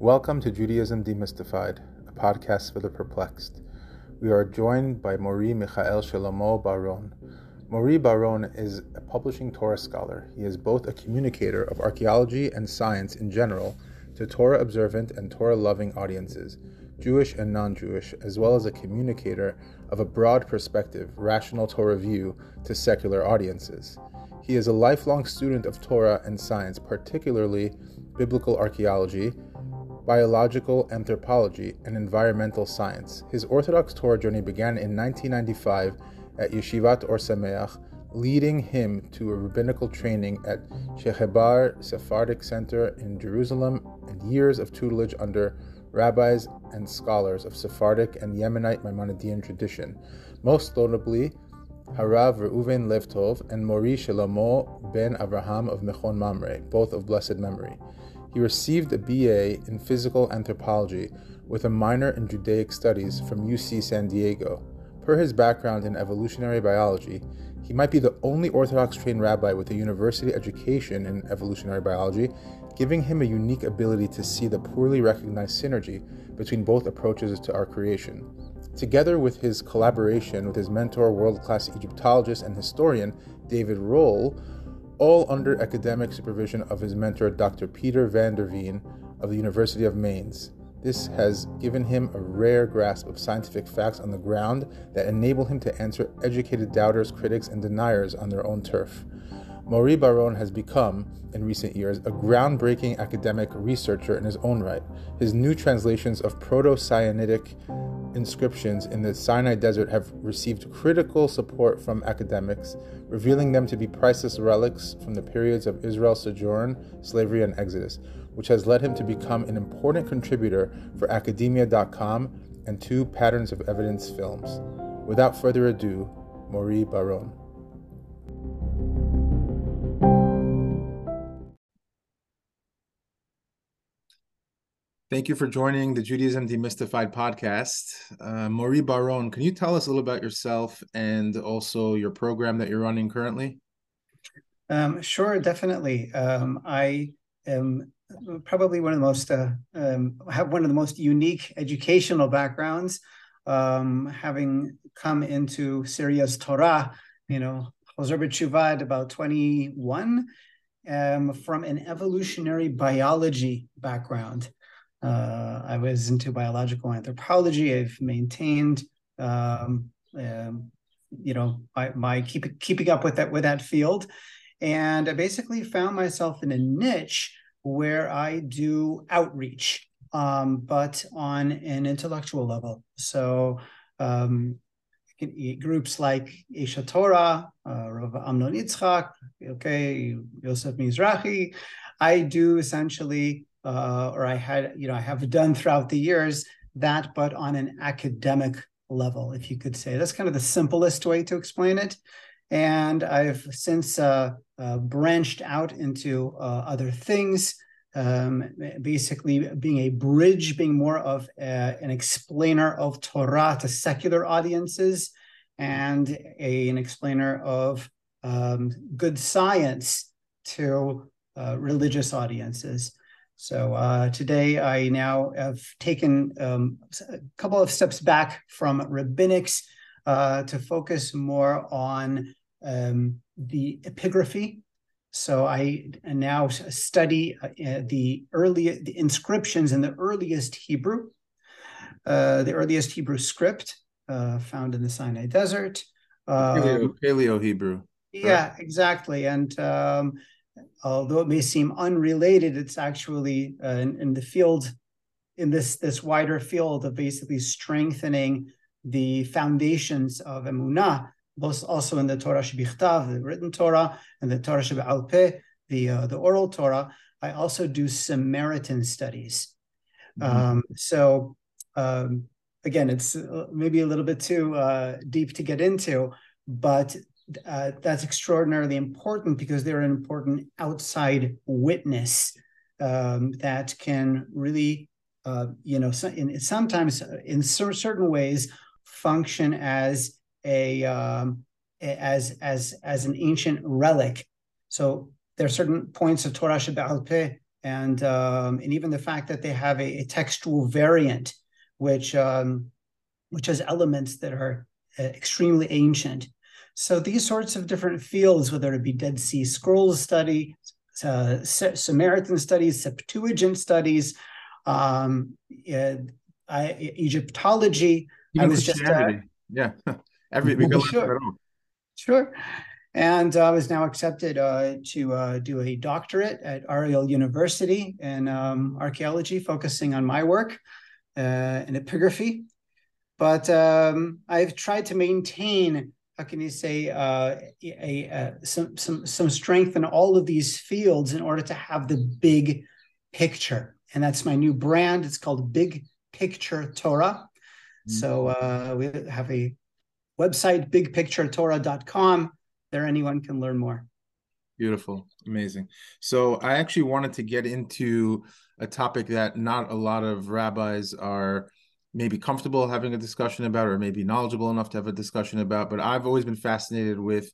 Welcome to Judaism Demystified, a podcast for the perplexed. We are joined by Mori Michael Shlomo Bar-Ron. Mori Bar-Ron is a publishing Torah scholar. He is both a communicator of archaeology and science in general to Torah observant and Torah loving audiences, Jewish and non Jewish, as well as a communicator of a broad perspective, rational Torah view to secular audiences. He is a lifelong student of Torah and science, particularly biblical archaeology, biological anthropology, and environmental science. His Orthodox Torah journey began in 1995 at Yeshivat Or Sameach, leading him to a rabbinical training at Shehebar Sephardic Center in Jerusalem and years of tutelage under rabbis and scholars of Sephardic and Yemenite Maimonidean tradition, most notably Harav Reuven Levtov and Mori Shlomo ben Abraham of Mechon Mamre, both of blessed memory. He received a BA in physical anthropology with a minor in Judaic studies from UC San Diego. Per his background in evolutionary biology, he might be the only Orthodox trained rabbi with a university education in evolutionary biology, giving him a unique ability to see the poorly recognized synergy between both approaches to our creation. Together with his collaboration with his mentor, world class Egyptologist and historian David Rohl, all under academic supervision of his mentor, Dr. Peter van der Veen of the University of Mainz. This has given him a rare grasp of scientific facts on the ground that enable him to answer educated doubters, critics, and deniers on their own turf. Mori Bar-Ron has become, in recent years, a groundbreaking academic researcher in his own right. His new translations of Proto Sinaitic inscriptions in the Sinai Desert have received critical support from academics, revealing them to be priceless relics from the periods of Israel's sojourn, slavery, and exodus, which has led him to become an important contributor for Academia.com and two Patterns of Evidence films. Without further ado, Mori Bar-Ron. Thank you for joining the Judaism Demystified podcast. Uh, Mori Bar-Ron, can you tell us a little about yourself and also your program that you're running currently? Um, sure, definitely. Um, I am probably one of the most uh, um, have one of the most unique educational backgrounds, um, having come into Syria's Torah. You know, Chazor B'Tshuva about 21, um, from an evolutionary biology background. Uh, I was into biological anthropology. I've maintained, um, um, you know, my, my keep, keeping up with that with that field, and I basically found myself in a niche where I do outreach, um, but on an intellectual level. So um, groups like Aish Torah, uh, Rav Amnon Yitzchak, okay, Yosef Mizrahi, I do essentially uh, or I had, you know, I have done throughout the years that, but on an academic level, if you could say. That's kind of the simplest way to explain it. And I've since uh, uh, branched out into uh, other things, um, basically being a bridge, being more of a, an explainer of Torah to secular audiences and a, an explainer of um, good science to uh, religious audiences. So uh, today I now have taken um, a couple of steps back from rabbinics uh, to focus more on um, the epigraphy. So I now study uh, the early the inscriptions in the earliest Hebrew, uh, the earliest Hebrew script uh, found in the Sinai Desert. Um, Paleo, Hebrew. Yeah, exactly, and um, although it may seem unrelated, it's actually uh, in, in, the field, in this this wider field of basically strengthening the foundations of emunah, both also in the Torah Shebichtav, the written Torah, and the Torah Shebe'al Peh, the uh, the oral Torah. I also do Samaritan studies. Mm-hmm. Um, so um, again, it's uh, maybe a little bit too uh, deep to get into, but uh, that's extraordinarily important because they're an important outside witness um, that can really, uh, you know, so in, sometimes uh, in certain ways function as a um, as as as an ancient relic. So there are certain points of Torah Shebe'al Peh and um, and even the fact that they have a, a textual variant, which um, which has elements that are uh, extremely ancient. So these sorts of different fields, whether it be Dead Sea Scrolls study, uh, Samaritan studies, Septuagint studies, um, uh, I, Egyptology. Even I was just uh, yeah, every we go sure. Sure. And I was now accepted uh, to uh, do a doctorate at Ariel University in um, archaeology, focusing on my work uh, in epigraphy. But um, I've tried to maintain, how can you say, uh, a, a, some, some, some strength in all of these fields in order to have the big picture. And that's my new brand. It's called Big Picture Torah. Mm-hmm. So uh, we have a website, bigpicturetorah.com there anyone can learn more. Beautiful, amazing. So I actually wanted to get into a topic that not a lot of rabbis are maybe comfortable having a discussion about or maybe knowledgeable enough to have a discussion about but i've always been fascinated with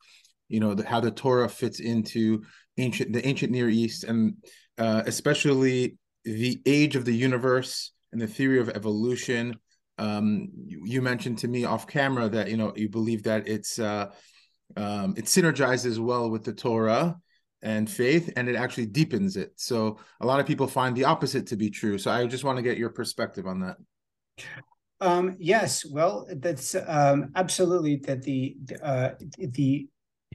you know the, how the torah fits into ancient the ancient near east and uh, especially the age of the universe and the theory of evolution um, you, you, mentioned to me off camera that you know you believe that it's uh, um, it synergizes well with the Torah and faith, and it actually deepens it. So a lot of people find the opposite to be true. So I just want to get your perspective on that. Um, yes, well, that's um, absolutely that the uh, the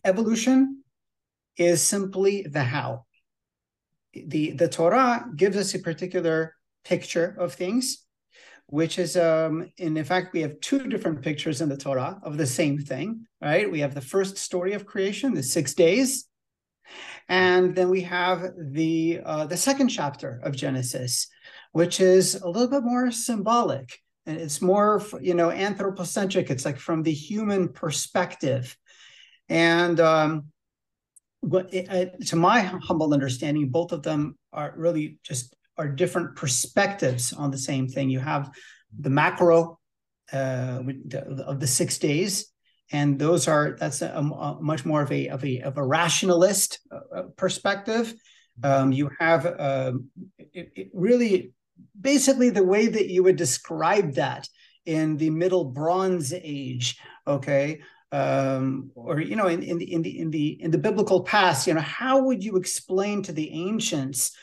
evolution is simply the how. The the Torah gives us a particular picture of things, which is um and in fact we have two different pictures in the torah of the same thing right we have the first story of creation the six days and then we have the uh, the second chapter of genesis which is a little bit more symbolic and it's more you know anthropocentric it's like from the human perspective and um what it, it, to my humble understanding both of them are really just are different perspectives on the same thing. You have the macro uh, of the six days, and those are that's a, a much more of a of a of a rationalist uh, uh perspective. Um, you have uh, it, it really basically the way that you would describe that in the Middle Bronze Age. Okay, um, or you know, in, in the in the in the in the biblical past, you know, how would you explain to the ancients?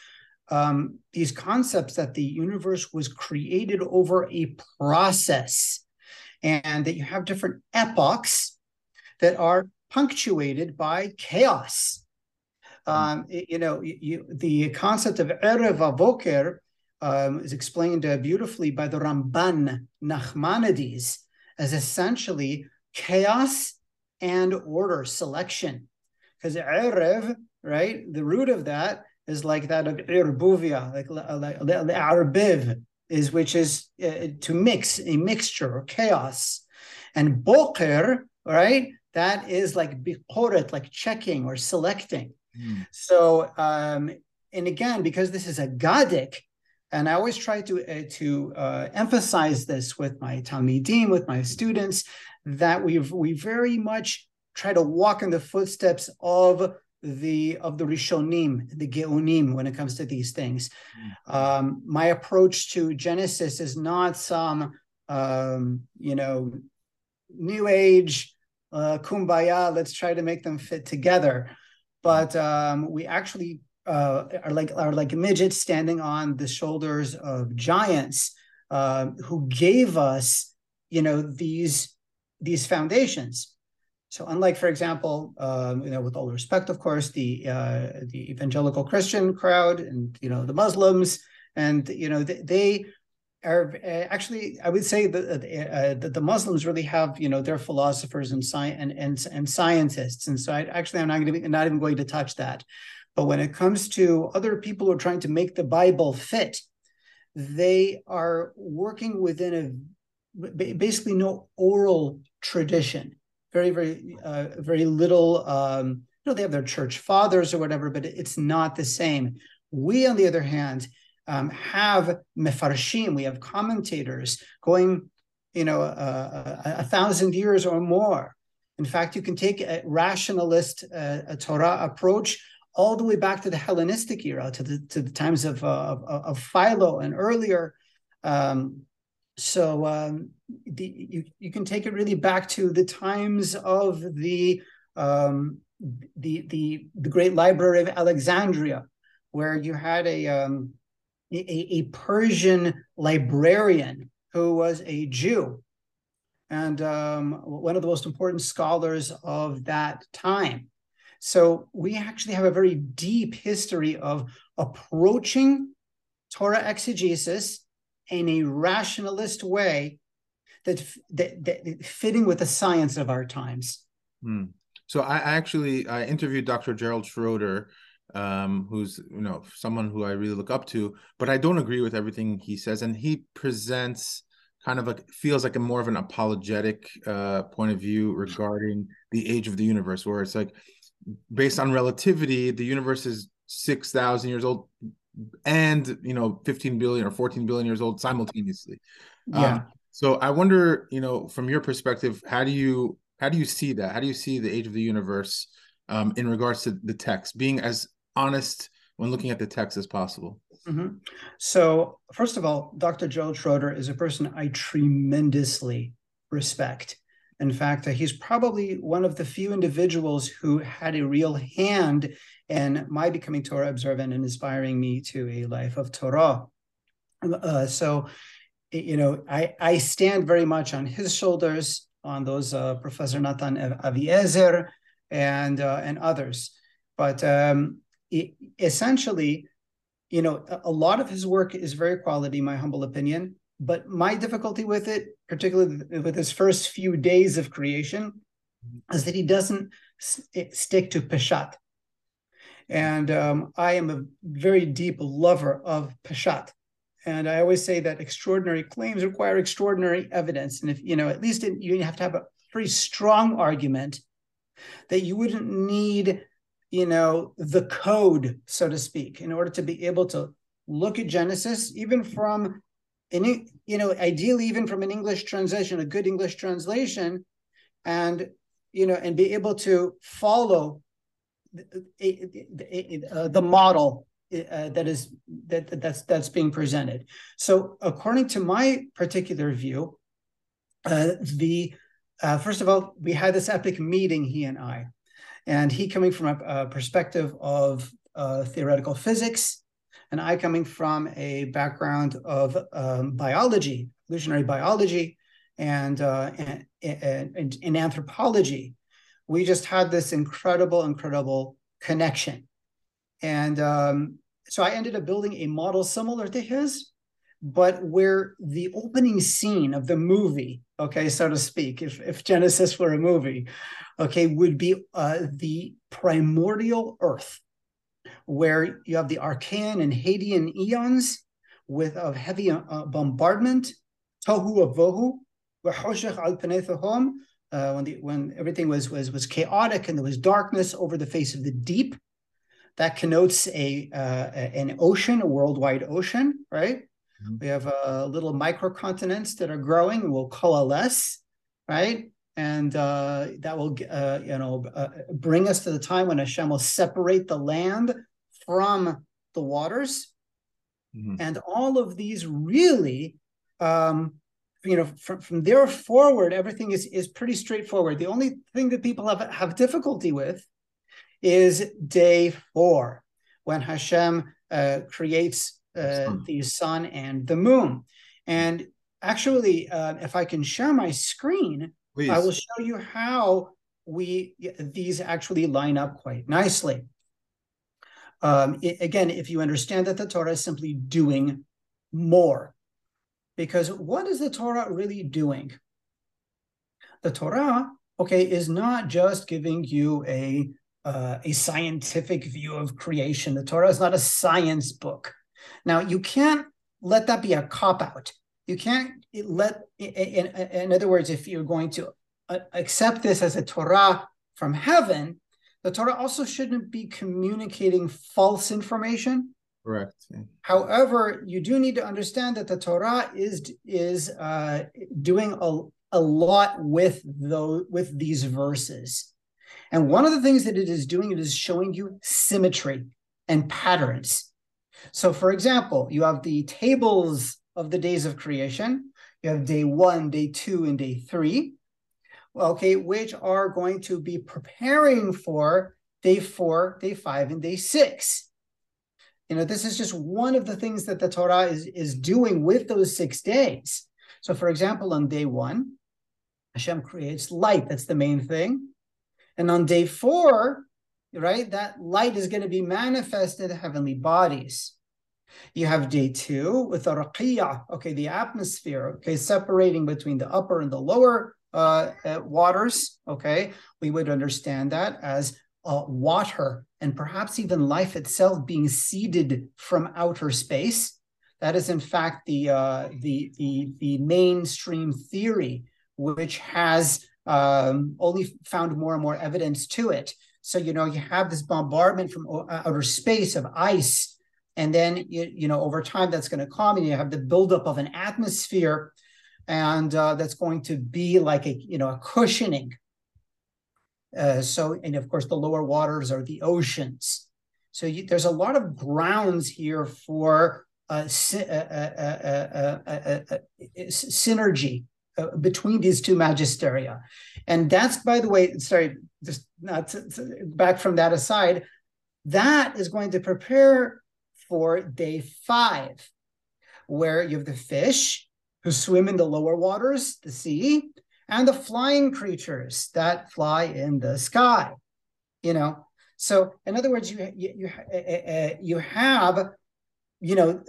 um, these concepts that the universe was created over a process and that you have different epochs that are punctuated by chaos. Hmm. Um, you know, you, the concept of Erev Avoker um, is explained uh, beautifully by the Ramban Nachmanides as essentially chaos and order selection. Because Erev, right, the root of that is like that of irbuvia, like arbiv is which is uh, to mix a mixture or chaos, and boker, right? That is like bikoret, like checking or selecting. Mm. So, um, and again, because this is a gadic, and I always try to uh, to uh, emphasize this with my talmidim, with my students, that we've we very much try to walk in the footsteps of the of the Rishonim, the Geonim, when it comes to these things. Mm. Um, my approach to Genesis is not some, um, you know, new age uh, kumbaya. Let's try to make them fit together, but um, we actually uh, are like are like midgets standing on the shoulders of giants uh, who gave us, you know, these these foundations. So unlike, for example, um, you know, with all respect, of course, the uh, the evangelical Christian crowd and you know the Muslims, and you know they, they are uh, actually, I would say that uh, the, the Muslims really have you know their philosophers and sci- and and, and scientists, and so I, actually I'm not going to be not even going to touch that. But when it comes to other people who are trying to make the Bible fit, they are working within a basically no oral tradition. Very very uh, very little um, you know they have their church fathers or whatever but it's not the same. We on the other hand um, have mefarshim. We have commentators going you know a, a, thousand years or more. In fact you can take a rationalist uh, a torah approach all the way back to the Hellenistic era, to the to the times of uh, of, Philo and earlier. Um, so um, the, you you can take it really back to the times of the um, the the the great library of Alexandria, where you had a um, a, a Persian librarian who was a Jew and um, one of the most important scholars of that time. So we actually have a very deep history of approaching Torah exegesis in a rationalist way that, that, that fitting with the science of our times. Hmm. So I actually I interviewed Dr. Gerald Schroeder, um, who's you know someone who I really look up to, but I don't agree with everything he says, and he presents kind of a feels like a more of an apologetic uh, point of view regarding the age of the universe, where it's like based on relativity, the universe is six thousand years old, and you know fifteen billion or fourteen billion years old simultaneously. Yeah. Um, so I wonder, you know, from your perspective, how do you how do you see that? How do you see the age of the universe um, in regards to the text being as honest when looking at the text as possible? Mm-hmm. So, first of all, Dr. Joel Schroeder is a person I tremendously respect. In fact, uh, he's probably one of the few individuals who had a real hand in my becoming Torah observant and inspiring me to a life of Torah. Uh, so, you know, I, I stand very much on his shoulders on those uh, Professor Nathan Aviezer and uh, and others. But um, it, essentially, you know, a, a lot of his work is very quality, my humble opinion. But my difficulty with it, particularly with his first few days of creation, is that he doesn't stick to Peshat. And um, I am a very deep lover of Peshat. And I always say that extraordinary claims require extraordinary evidence. And if, you know, at least in, you have to have a pretty strong argument that you wouldn't need, you know, the code, so to speak, in order to be able to look at Genesis, even from any, you know, ideally even from an English translation, a good English translation, and you know, and be able to follow the, the model uh, that is that that's that's being presented. So, according to my particular view, uh, the uh, first of all, we had this epic meeting, he and I, and he coming from a, a perspective of uh, theoretical physics, and I coming from a background of um, biology, evolutionary biology, and, uh, and, and, and anthropology. We just had this incredible, incredible connection and um, so I ended up building a model similar to his, but where the opening scene of the movie, okay, so to speak, if, if Genesis were a movie, okay, would be uh, the primordial earth, where you have the Archean and Hadean eons with of heavy uh, bombardment, tohu vavohu, al uh, when the when everything was was was chaotic and there was darkness over the face of the deep, that connotes a uh, an ocean, a worldwide ocean, right? Mm-hmm. We have uh, little microcontinents that are growing and will coalesce, right? And uh, that will, uh, you know, uh, bring us to the time when Hashem will separate the land from the waters. Mm-hmm. And all of these really, um, you know, from, from there forward, everything is is pretty straightforward. The only thing that people have have difficulty with is day four, when Hashem uh, creates uh, the sun and the moon. And actually, uh, if I can share my screen, Please. I will show you how we these actually line up quite nicely. Um, it, again, if you understand that the Torah is simply doing more, because what is the Torah really doing? The Torah, okay, is not just giving you a uh, a scientific view of creation. The Torah is not a science book. Now, you can't let that be a cop out. You can't let, in, in other words, if you're going to uh, accept this as a Torah from heaven, the Torah also shouldn't be communicating false information. Correct. However, you do need to understand that the Torah is is uh, doing a, a lot with those with these verses. And one of the things that it is doing, it is showing you symmetry and patterns. So, for example, you have the tables of the days of creation. You have day one, day two, and day three, okay, which are going to be preparing for day four, day five, and day six. You know, this is just one of the things that the Torah is, is doing with those six days. So, for example, on day one, Hashem creates light. That's the main thing. And on day four, right, that light is going to be manifested in heavenly bodies. You have day two with the raqiyah, okay, the atmosphere, okay, separating between the upper and the lower uh, uh, waters, okay. We would understand that as uh, water and perhaps even life itself being seeded from outer space. That is, in fact, the uh, the the the mainstream theory, which has um, only found more and more evidence to it. So you know you have this bombardment from uh, outer space of ice, and then you, you know over time that's going to calm, and you have the buildup of an atmosphere, and uh, that's going to be like a you know a cushioning uh, so, and of course, the lower waters are the oceans. So you, there's a lot of grounds here for uh, sy- uh, synergy between these two magisteria. And that's, by the way, sorry, just not to, to, back from that aside, that is going to prepare for day five, where you have the fish who swim in the lower waters, the sea, and the flying creatures that fly in the sky. You know, so in other words, you you you, uh, you have, you know,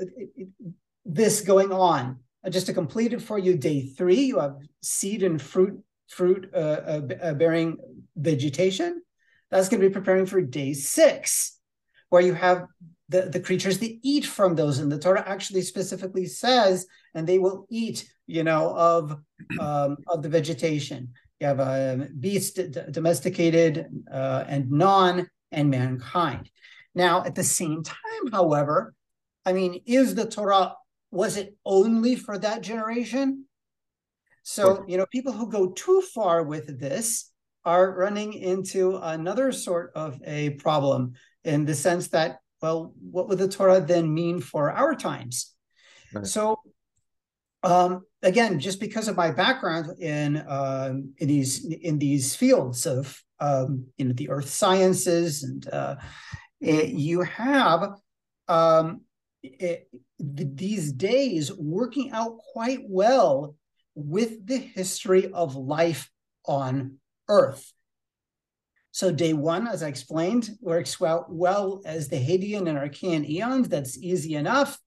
this going on. Uh, just to complete it for you, day three, you have seed and fruit fruit uh, uh, uh bearing vegetation. That's going to be preparing for day six, where you have the, the creatures that eat from those. And the Torah actually specifically says, and they will eat you know, of um, of the vegetation. You have a um, beast, domesticated uh, and non, and mankind. Now, at the same time, however, I mean, is the Torah was it only for that generation? So, you know, people who go too far with this are running into another sort of a problem in the sense that, well, what would the Torah then mean for our times? Right. So, um, again, just because of my background in um, in these in these fields of um, you know the earth sciences, and uh, it, you have um, it, these days working out quite well with the history of life on Earth. So day one, as I explained, works well, well as the Hadean and Archean eons. That's easy enough.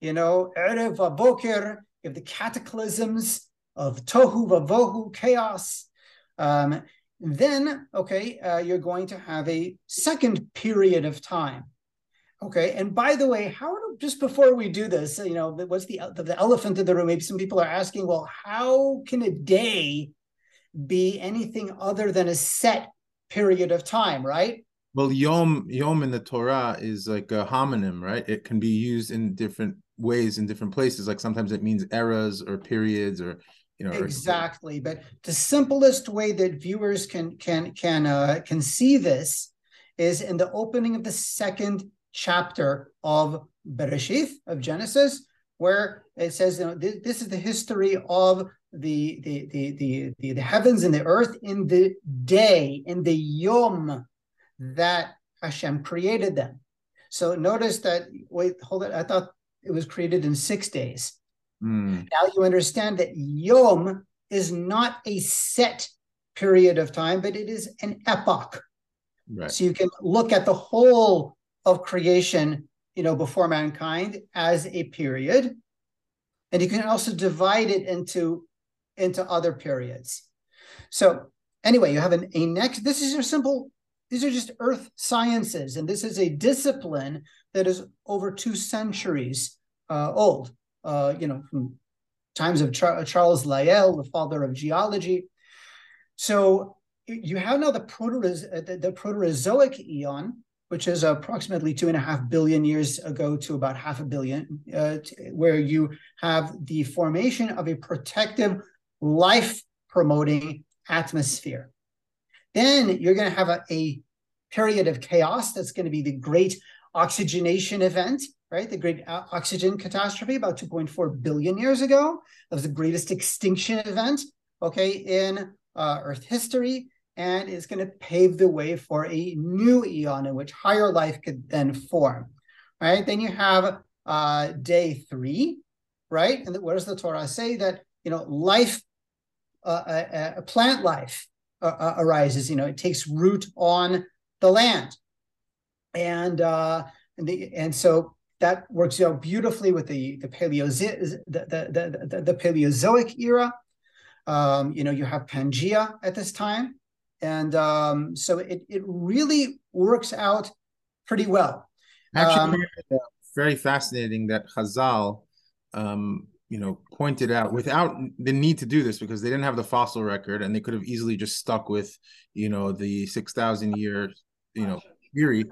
You know, Erev Boker, you have the cataclysms of tohu vavohu, chaos. Um, then, okay, uh, you're going to have a second period of time. Okay, and by the way, how just before we do this, you know, what's the, the the elephant in the room? Maybe some people are asking, well, how can a day be anything other than a set period of time, right? Well, yom yom in the Torah is like a homonym, right? It can be used in different ways in different places. Like sometimes it means eras or periods or you know. Exactly, or... but the simplest way that viewers can can can uh, can see this is in the opening of the second chapter of Bereshith of Genesis, where it says, you know, this, this is the history of the the, the the the heavens and the earth in the day in the yom that Hashem created them. So notice that wait, hold it. I thought it was created in six days. Mm. Now you understand that Yom is not a set period of time, but it is an epoch. Right. So you can look at the whole of creation, you know, before mankind as a period, and you can also divide it into into other periods. So anyway, you have an, a next. This is a simple. These are just earth sciences, and this is a discipline that is over two centuries uh, old, uh, you know, from times of Char- Charles Lyell, the father of geology. So you have now the, proto- the, the Proterozoic eon, which is approximately two and a half billion years ago to about half a billion, uh, where you have the formation of a protective, life promoting atmosphere. Then you're going to have a, a period of chaos. That's going to be the great oxygenation event, right? The great oxygen catastrophe about 2.4 billion years ago. That was the greatest extinction event, okay, in uh, Earth history. And it's going to pave the way for a new eon in which higher life could then form, right? Then you have uh, day three, right? And what does the Torah say? That, you know, life, uh, uh, uh plant life uh, arises, you know, it takes root on the land. And, and, the, and so that works out beautifully with the the Paleozoic the, the, the, the, Paleozoic era. Um, you know, you have Pangea at this time, and um, so it it really works out pretty well. Actually, um, very fascinating that Chazal, um, you know, pointed out without the need to do this because they didn't have the fossil record and they could have easily just stuck with, you know, the six thousand year, you know, theory,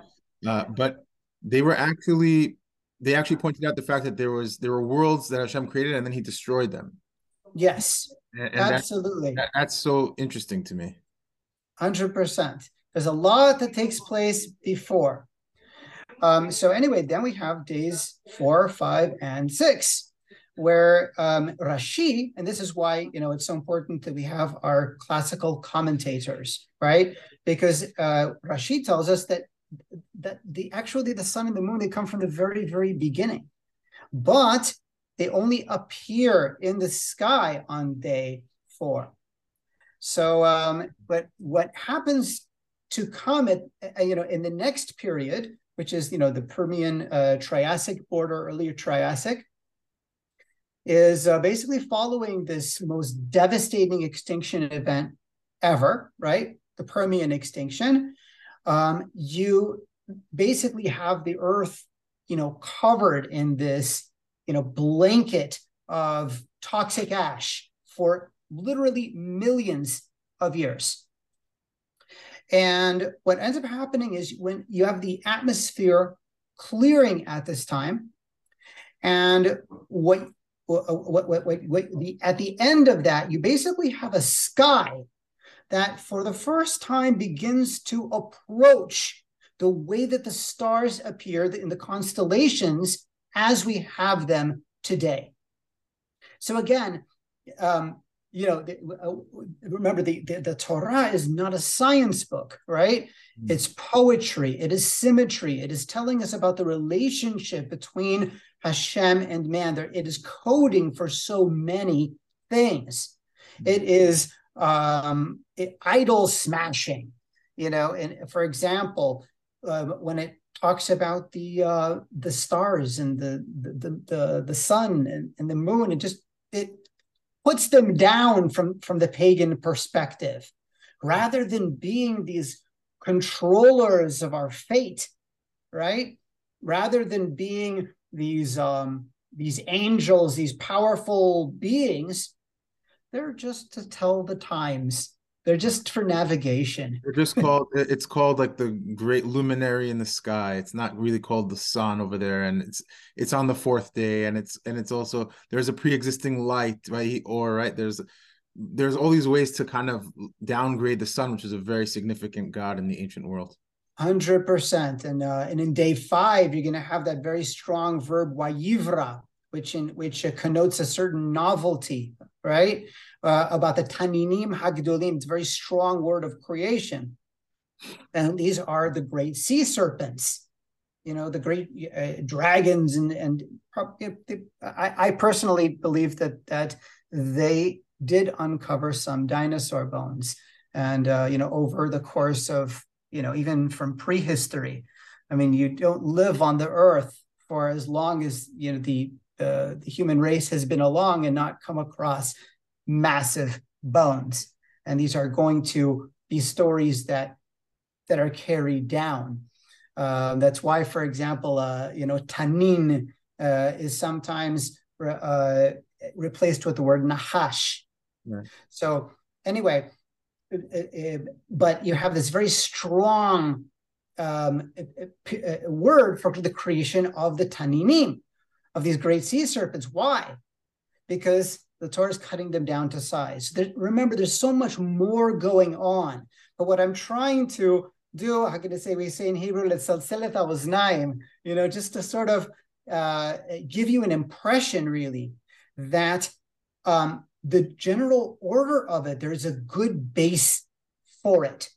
uh, but they were actually they actually pointed out the fact that there was there were worlds that Hashem created and then He destroyed them. Yes, and, and absolutely. That, that's so interesting to me. Hundred percent. There's a lot that takes place before. Um, so anyway, then we have days four, five, and six, where um, Rashi, and this is why you know it's so important that we have our classical commentators, right? Because uh, Rashi tells us that that the actually the sun and the moon they come from the very very beginning but they only appear in the sky on day four so um but what happens to comet uh, you know in the next period which is you know the permian uh, triassic border earlier triassic is uh, basically following this most devastating extinction event ever right the permian extinction um, you basically have the earth, you know, covered in this, you know, blanket of toxic ash for literally millions of years. And what ends up happening is when you have the atmosphere clearing at this time, and what what, what, what, what the, at the end of that, you basically have a sky that for the first time begins to approach the way that the stars appear in the constellations as we have them today. So again, um, you know, the, uh, remember the, the, the Torah is not a science book, right? Mm-hmm. It's poetry. It is symmetry. It is telling us about the relationship between Hashem and man. There, it is coding for so many things. It is um, it, idol smashing. You know, and for example, uh, when it talks about the uh, the stars and the the the, the sun and, and the moon, it just it puts them down from from the pagan perspective, rather than being these controllers of our fate, right? Rather than being these um, these angels, these powerful beings, they're just to tell the times. They're just for navigation. They're just called. it's called like the great luminary in the sky. It's not really called the sun over there, and it's it's on the fourth day, and it's and it's also there's a pre-existing light, right? Or right there's there's all these ways to kind of downgrade the sun, which is a very significant god in the ancient world. Hundred percent, and uh, and in day five, you're going to have that very strong verb wayivra, which in which uh, connotes a certain novelty, right? Uh, about the Taninim Hagdolim. It's a very strong word of creation. And these are the great sea serpents, you know, the great uh, dragons. And, and I, I personally believe that, that they did uncover some dinosaur bones. And, uh, you know, over the course of, you know, even from prehistory, I mean, you don't live on the earth for as long as, you know, the uh, the human race has been along and not come across massive bones. And these are going to be stories that that are carried down. Uh, that's why, for example, uh, you know, tanin uh, is sometimes re- uh, replaced with the word nahash. So anyway, but you have this very strong um, word for the creation of the taninim, of these great sea serpents. Why? Because the Torah is cutting them down to size. There, remember, there's so much more going on. But what I'm trying to do, how can I say, we say in Hebrew, let's was naim, you know, just to sort of uh, give you an impression, really, that um, the general order of it, there's a good base for it.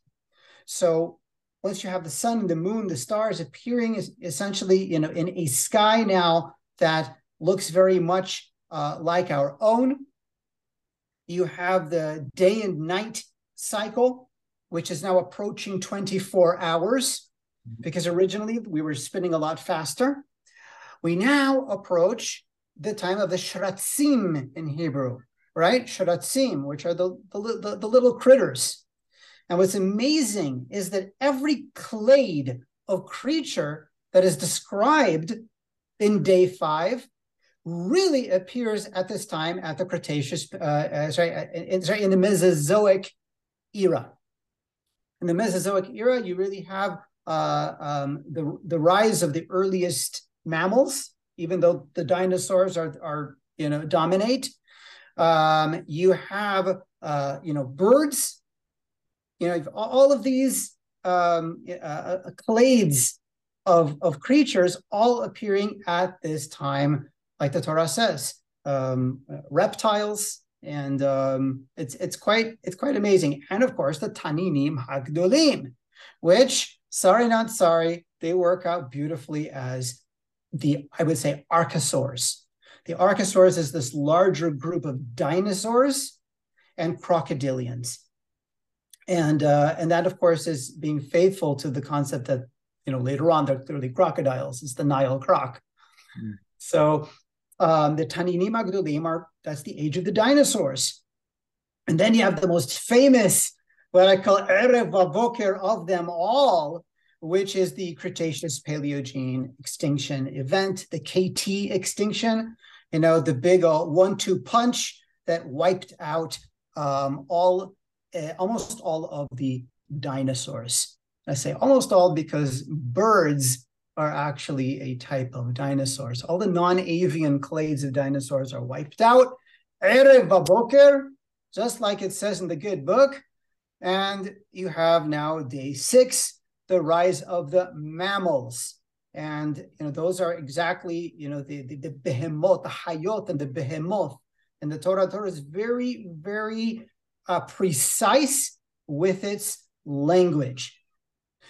So once you have the sun, the moon, the stars appearing is essentially, you know, in a sky now that looks very much uh, like our own. You have the day and night cycle, which is now approaching 24 hours, mm-hmm. because originally we were spinning a lot faster. We now approach the time of the shratzim in Hebrew, right? Shratzim, which are the, the, the, the little critters. And what's amazing is that every clade of creature that is described in day five really appears at this time at the Cretaceous, uh, uh, sorry, uh, in, sorry, in the Mesozoic era. In the Mesozoic era, you really have uh, um, the, the rise of the earliest mammals, even though the dinosaurs are, are you know, dominate. Um, you have, uh, you know, birds, you know, all of these um, uh, uh, clades of, of creatures all appearing at this time like the Torah says, um, reptiles, and um, it's it's quite it's quite amazing. And of course, the Taninim Hagdolim, which sorry not sorry, they work out beautifully as the I would say archosaurs. The archosaurs is this larger group of dinosaurs and crocodilians, and uh, and that of course is being faithful to the concept that you know later on they're clearly crocodiles. It's the Nile croc. Mm. So um, the Taninim Hagdolim are that's the age of the dinosaurs. And then you have the most famous, what I call Erev of them all, which is the Cretaceous Paleogene extinction event, the KT extinction, you know, the big uh, one-two punch that wiped out um, all, uh, almost all of the dinosaurs. I say almost all because birds are actually a type of dinosaurs. All the non-avian clades of dinosaurs are wiped out. Just like it says in the good book. And you have now day six, the rise of the mammals. And you know, those are exactly, you know, the, the, the behemoth, the hayot and the behemoth. And the Torah Torah is very, very uh, precise with its language.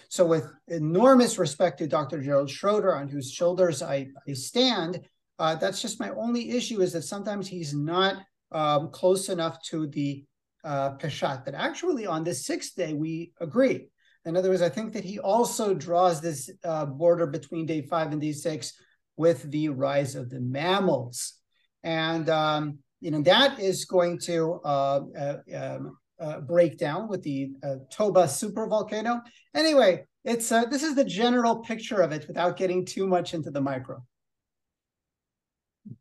So, with enormous respect to Dr. Gerald Schroeder, on whose shoulders I, I stand, uh, that's just my only issue is that sometimes he's not um, close enough to the uh, Peshat. That actually, on the sixth day, we agree. In other words, I think that he also draws this uh, border between day five and day six with the rise of the mammals. And, um, you know, that is going to uh, uh um, uh, breakdown with the uh, Toba supervolcano. Anyway, it's uh, this is the general picture of it without getting too much into the micro.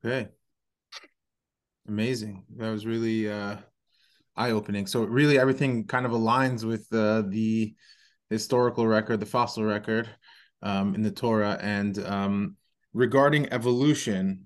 Okay. Amazing. That was really eye-opening. So really everything kind of aligns with uh, the historical record, the fossil record um, in the Torah. And um, regarding evolution,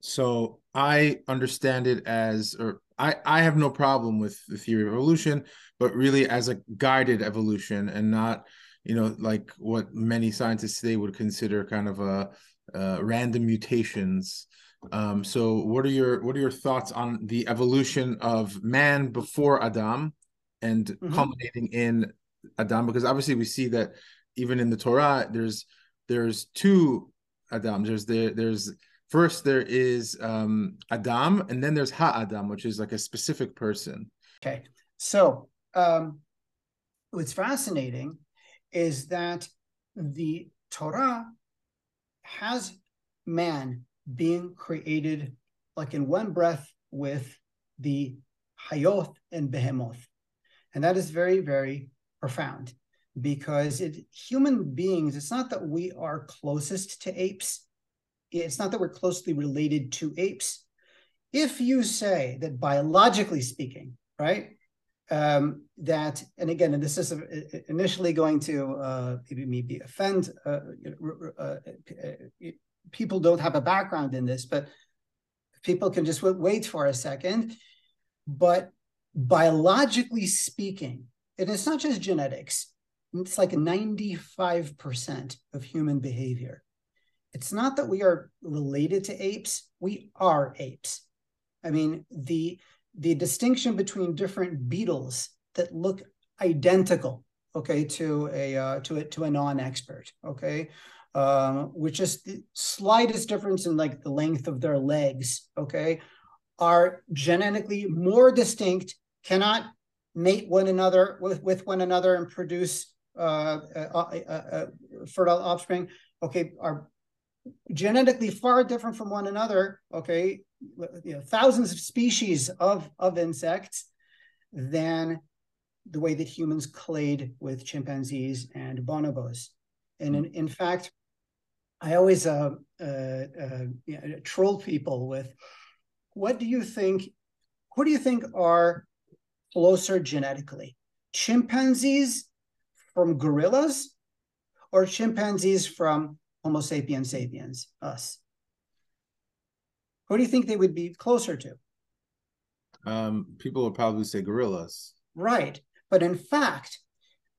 so I understand it as, or I, I have no problem with the theory of evolution, but really as a guided evolution and not, you know, like what many scientists today would consider kind of a, uh, random mutations. Um, so, what are your what are your thoughts on the evolution of man before Adam, and mm-hmm. culminating in Adam? Because obviously we see that even in the Torah, there's there's two Adam. There's there there's First, there is um, Adam, and then there's Ha-Adam, which is like a specific person. Okay. So, um, what's fascinating is that the Torah has man being created like in one breath with the Hayoth and Behemoth. And that is very, very profound because it, human beings, it's not that we are closest to apes, it's not that we're closely related to apes. If you say that biologically speaking, right, um, that, and again, and this is initially going to uh, maybe offend uh, uh, uh, people don't have a background in this, but people can just wait for a second. But biologically speaking, and it's not just genetics, it's like 95% of human behavior. It's not that we are related to apes, we are apes. I mean, the the distinction between different beetles that look identical, okay, to a uh, to a to a non-expert, okay, um, with just the slightest difference in like the length of their legs, okay, are genetically more distinct, cannot mate one another with, with one another and produce uh, uh, uh, uh fertile offspring, okay, are genetically far different from one another, okay, you know, thousands of species of, of insects than the way that humans clade with chimpanzees and bonobos. And in, in fact, I always uh, uh, uh, you know, troll people with, what do you think, What do you think are closer genetically? Chimpanzees from gorillas or chimpanzees from Homo sapiens sapiens, us? Who do you think they would be closer to? Um, people would probably say gorillas. Right. But in fact,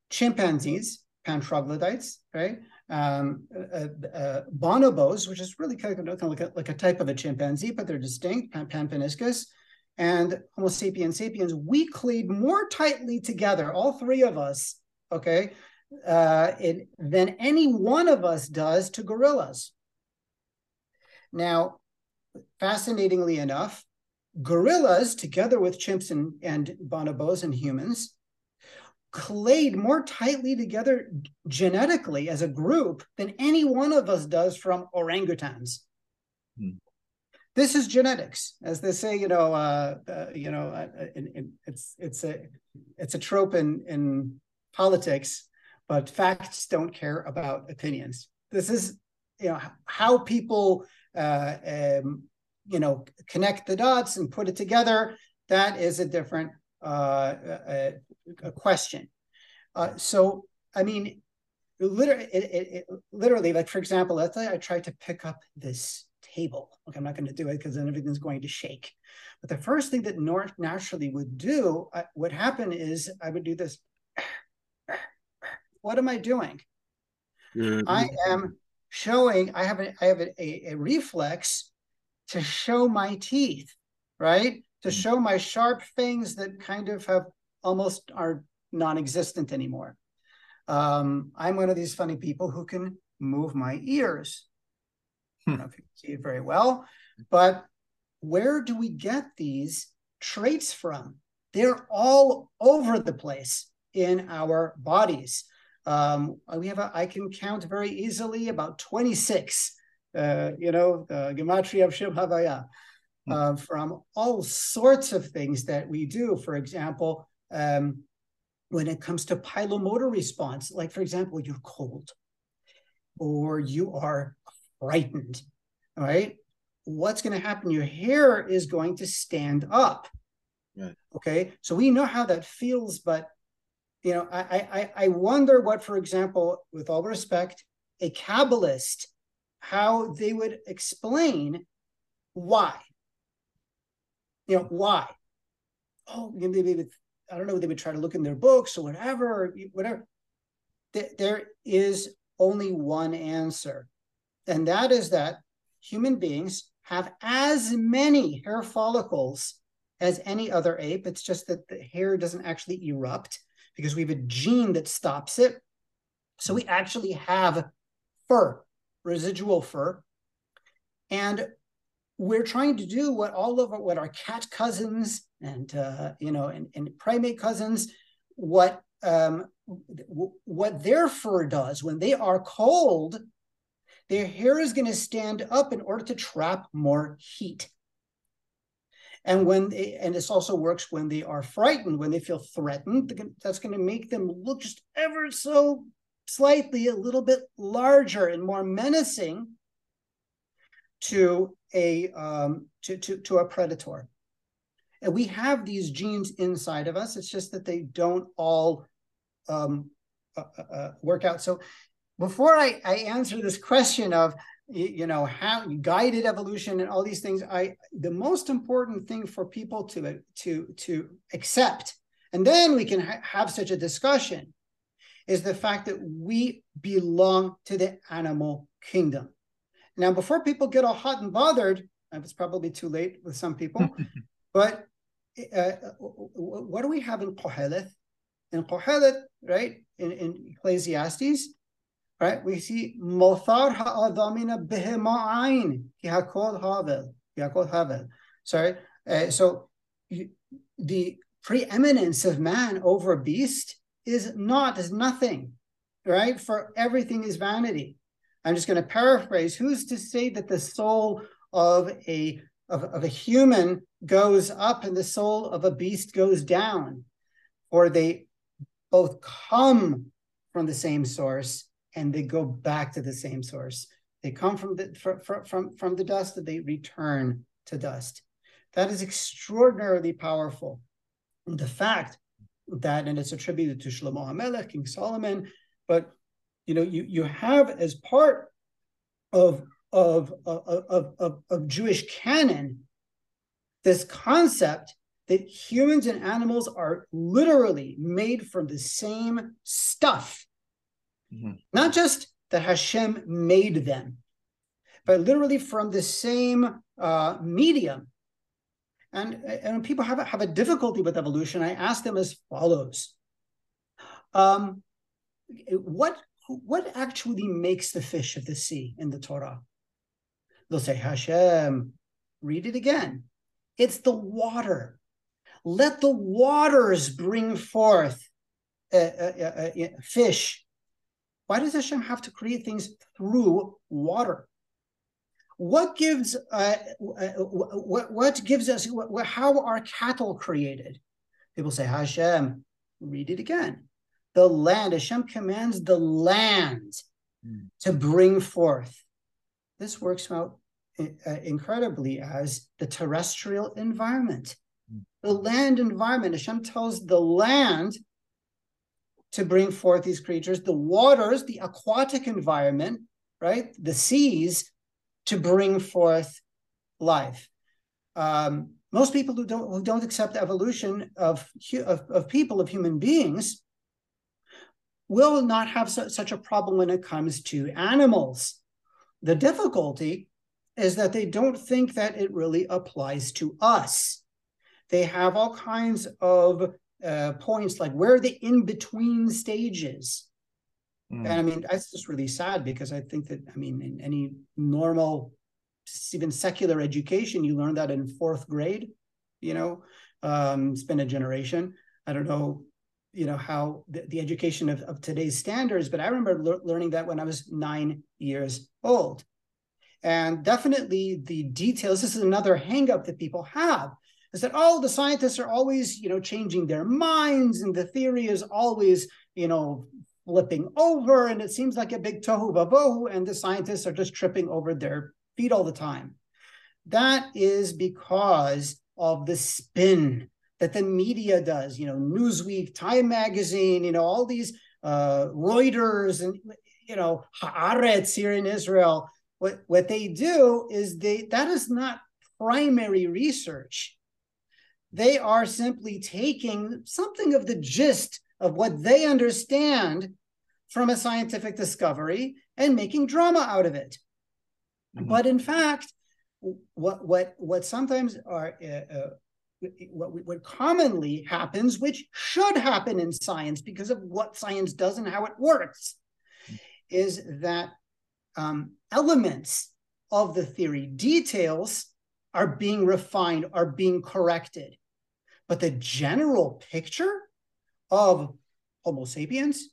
chimpanzees, Pan troglodytes, right? Um, uh, uh, bonobos, which is really kind of, like, a, like, a, type of a chimpanzee, but they're distinct, pan, Panpaniscus, and Homo sapiens sapiens, we clade more tightly together, all three of us, okay, uh, it, than any one of us does to gorillas. Now, fascinatingly enough, gorillas, together with chimps and, and bonobos and humans, clade more tightly together genetically as a group than any one of us does from orangutans. Hmm. This is genetics, as they say. You know, uh, uh, you know, uh, in, in, it's it's a it's a trope in in politics, but facts don't care about opinions. This is you know how people uh, um, you know connect the dots and put it together. That is a different uh, a, a question. Uh, so I mean, literally, it, it, it, literally, like for example, let's say I try to pick up this table. Okay, I'm not going to do it because then everything's going to shake. But the first thing that North naturally would do, uh, would happen is I would do this. What am I doing? Mm-hmm. I am showing. I have a I have a, a, a reflex to show my teeth, right? To mm-hmm. show my sharp fangs that kind of have almost are non-existent anymore. Um, I'm one of these funny people who can move my ears. I don't know if you can see it very well, but where do we get these traits from? They're all over the place in our bodies. Um, we have a, I can count very easily about 26, uh, you know, uh, Gematria of Shem Havaya, hmm. uh, from all sorts of things that we do. For example, um, when it comes to pilomotor response, like for example, you're cold or you are frightened, right? What's going to happen? Your hair is going to stand up. Right. Okay. So we know how that feels, but you know, I, I I wonder what, for example, with all respect, a Kabbalist, how they would explain why. You know, why? Oh, maybe I don't know, they would try to look in their books or whatever, or whatever. There is only one answer, and that is that human beings have as many hair follicles as any other ape. It's just that the hair doesn't actually erupt because we have a gene that stops it. So we actually have fur, residual fur. And we're trying to do what all of what our cat cousins and uh, you know and, and primate cousins what um, what their fur does when they are cold their hair is going to stand up in order to trap more heat and when they, and this also works when they are frightened when they feel threatened that's going to make them look just ever so slightly a little bit larger and more menacing to a um, to, to, to a predator. And we have these genes inside of us. It's just that they don't all um, uh, uh, uh, work out. So before I, I answer this question of you know how guided evolution and all these things i the most important thing for people to to to accept and then we can ha- have such a discussion is the fact that we belong to the animal kingdom now before people get all hot and bothered it's probably too late with some people but uh, what do we have in Kohelet? In Kohelet, right, in, in Ecclesiastes, right? We see mothar ha'adamina behema'ain hakol havel hakol havel. Sorry, uh, so the preeminence of man over beast is not is nothing, right? For everything is vanity. I'm just going to paraphrase. Who's to say that the soul of a of, of a human goes up and the soul of a beast goes down, or they both come from the same source and they go back to the same source. They come from the from, from, from the dust and they return to dust. That is extraordinarily powerful. The fact that, and it's attributed to Shlomo HaMelech, King Solomon, but you know, you, you have as part of, of, of, of, of Jewish canon this concept that humans and animals are literally made from the same stuff Mm-hmm. Not just that Hashem made them, but literally from the same uh, medium. And, and people have have a difficulty with evolution, I ask them as follows: um, What what actually makes the fish of the sea in the Torah? They'll say Hashem. Read it again. It's the water. Let the waters bring forth uh, uh, uh, fish why does Hashem have to create things through water? What gives uh, uh what, what gives us what, how are cattle created? People say Hashem. Read it again. The land. Hashem commands the land mm. to bring forth. This works out uh, incredibly as the terrestrial environment. Mm. The land environment. Hashem tells the land to bring forth these creatures, the waters, the aquatic environment, right? The seas to bring forth life. Um, most people who don't who don't accept evolution of, of, of people of human beings will not have su- such a problem when it comes to animals. The difficulty is that they don't think that it really applies to us. They have all kinds of uh, points like where are the in between stages? Mm. and i mean that's just really sad because i think that i mean in any normal even secular education you learn that in fourth grade you know? Um, it's been a generation. I don't know you know how the, the education of, of today's standards but i remember le- learning that when i was nine years old. And definitely the details this is another hangup that people have is that oh the scientists are always you know changing their minds and the theory is always you know flipping over and it seems like a big tohu vavohu and the scientists are just tripping over their feet all the time. That is because of the spin that the media does you know newsweek time magazine you know all these uh reuters and you know haaretz here in israel. What what they do is they that is not primary research they are simply taking something of the gist of what they understand from a scientific discovery and making drama out of it. Mm-hmm. But in fact, what what what sometimes are uh, uh, what what commonly happens, which should happen in science because of what science does and how it works, is that um, elements of the theory, details, are being refined, are being corrected. But the general picture of Homo sapiens,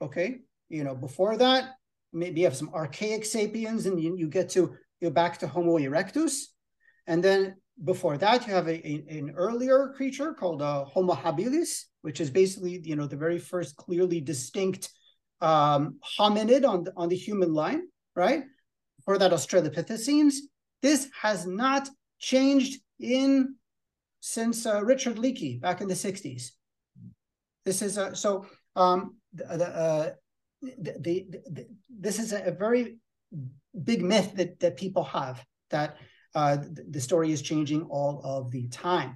okay, you know, before that, maybe you have some archaic sapiens and you, you get to you're back to Homo erectus. And then before that, you have a, a an earlier creature called uh, Homo habilis, which is basically, you know, the very first clearly distinct um, hominid on the, on the human line, right? For that Australopithecines. This has not changed in since uh, Richard Leakey back in the 60s. This is a, so um, the, the, uh, the, the, the, this is a, very big myth that that people have that uh, the story is changing all of the time.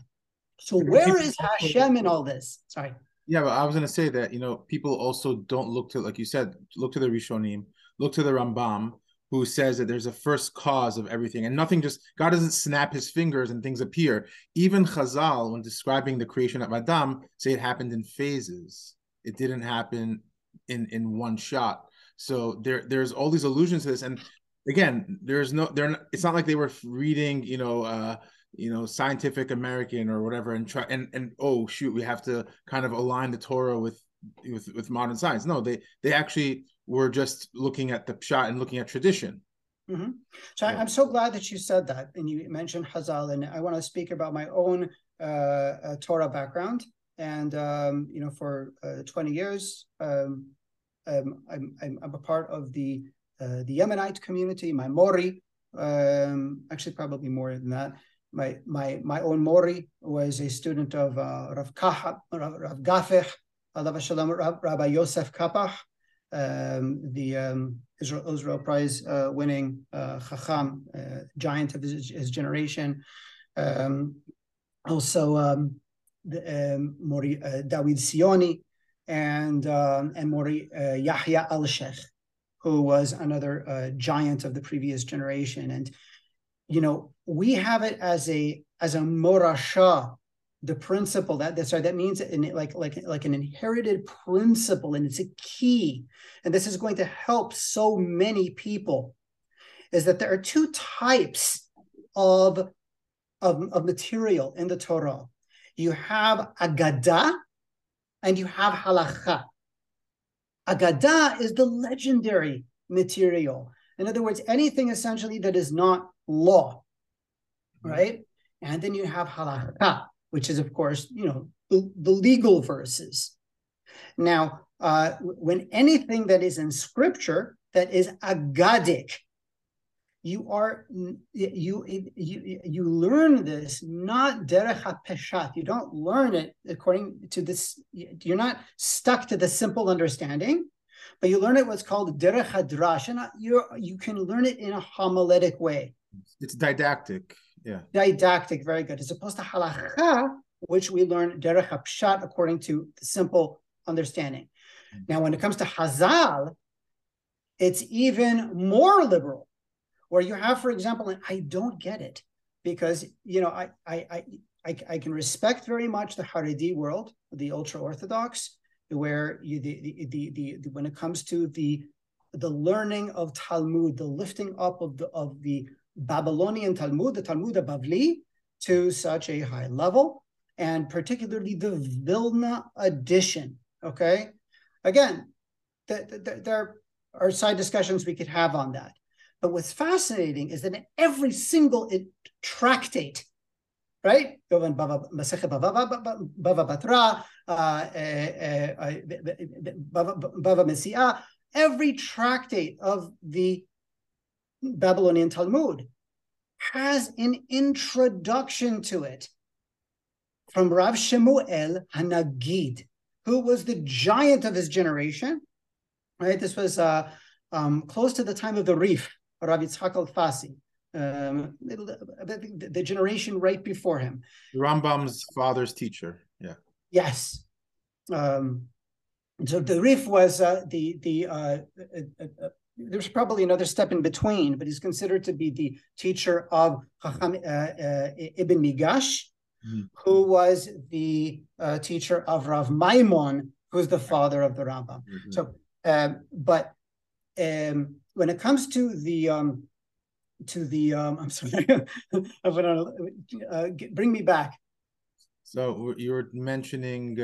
So where is Hashem in all this? Sorry. Yeah, but I was going to say that you know people also don't look to like you said look to the Rishonim, look to the Rambam, who says that there's a first cause of everything and nothing just God doesn't snap his fingers and things appear. Even Chazal, when describing the creation of Adam, say it happened in phases. It didn't happen in in one shot. So there there's all these allusions to this, and again, there's no they're not, it's not like they were reading, you know, uh, you know, Scientific American or whatever, and try and and oh shoot, we have to kind of align the Torah with with with modern science. No, they they actually were just looking at the pshat and looking at tradition. Mm-hmm. So yeah. I'm so glad that you said that, and you mentioned Hazal, and I want to speak about my own uh, uh, Torah background. And um, you know, for uh, 20 years, um, um, I'm, I'm, I'm a part of the uh, the Yemenite community. My Mori, um, actually probably more than that. My my my own Mori was a student of uh, Rav Kaha, Rav, Rav Gafech, Rabbi Yosef Kapach, um, the um, Israel, Israel Prize uh, winning uh, Chacham, uh, giant of his, his generation. Um, also, um, the, um, Mori uh, David Sioni and um, and Mori uh, Yahya Al Sheikh, who was another uh, giant of the previous generation. And you know, we have it as a as a morasha the principle that that's right that means in, like like like an inherited principle and it's a key. And this is going to help so many people is that there are two types of of, of material in the torah. You have agada and you have halacha agada is the legendary material. In other words anything essentially that is not law mm-hmm. right? And then you have halacha which is, of course, you know, the, the legal verses. Now, uh, when anything that is in scripture that is agadic, you are you you you learn this not derech peshat. You don't learn it according to this. You're not stuck to the simple understanding, but you learn it what's called derech hadrash, and you you can learn it in a homiletic way. It's didactic yeah. Didactic, very good. As opposed to halacha, which we learn derech pshat according to the simple understanding. Mm-hmm. Now, when it comes to Hazal, it's even more liberal, where you have, for example, and I don't get it because you know I I I I, I can respect very much the Haredi world, the ultra orthodox, where you the the, the the, the when it comes to the the learning of Talmud, the lifting up of the of the Babylonian Talmud, the Talmud of Bavli, to such a high level, and particularly the Vilna edition. Okay, again, the, the, there are side discussions we could have on that. But what's fascinating is that in every single tractate, right? Bava Batra, uh, eh, eh, Bava Metzia, every tractate of the Babylonian Talmud has an introduction to it from Rav Shemuel Hanagid, who was the giant of his generation. Right, this was uh, um, close to the time of the Rif, Rav Yitzhak Alfasi, um, the, the, generation right before him. Rambam's father's teacher. Yeah. Yes. Um, so the Rif was uh, the the uh, uh, uh there's probably another step in between, but he's considered to be the teacher of Chacham, uh, uh, Ibn Migash, mm-hmm. who was the uh, teacher of Rav Maimon, who's the father of the Rambam. Mm-hmm. So, um, but um, when it comes to the um, to the um, I'm sorry, I'm gonna uh, bring me back. So you were mentioning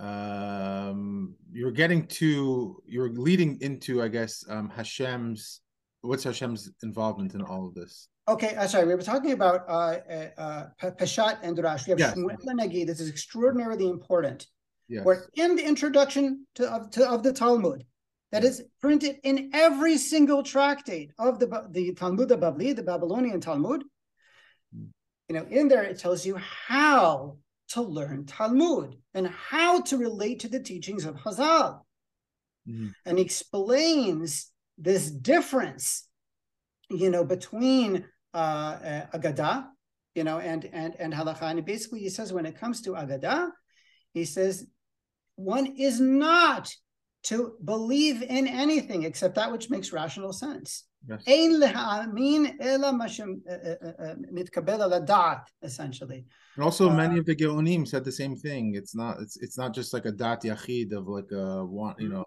um, you're getting to you're leading into i guess um hashem's what's hashem's involvement in all of this okay uh, sorry we were talking about uh uh, peshat and derash we have yes. Nagi, this is extraordinarily important yes. where in the introduction to of, to, of the talmud that is printed in every single tractate of the the talmud babli the babylonian talmud hmm. you know in there it tells you how to learn Talmud and how to relate to the teachings of Hazal. Mm-hmm. And explains this difference, you know, between uh, Agada, you know, and and and halacha. And basically, he says when it comes to Agada, he says one is not to believe in anything except that which makes rational sense. Yes. Eh, eh, eh, essentially. And also, uh, many of the Geonim said the same thing. It's not. It's it's not just like a dat yachid of like a one. You mm-hmm. know,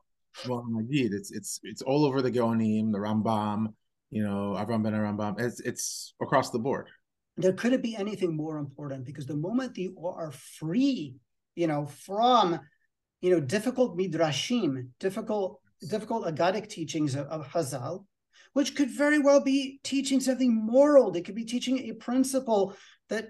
one It's it's it's all over the Geonim, the Rambam. You know, Avram ben Rambam. It's it's across the board. There couldn't be anything more important because the moment you are free, you know, from you know difficult midrashim, difficult difficult agadic teachings of, of Hazal, which could very well be teaching something moral. They could be teaching a principle that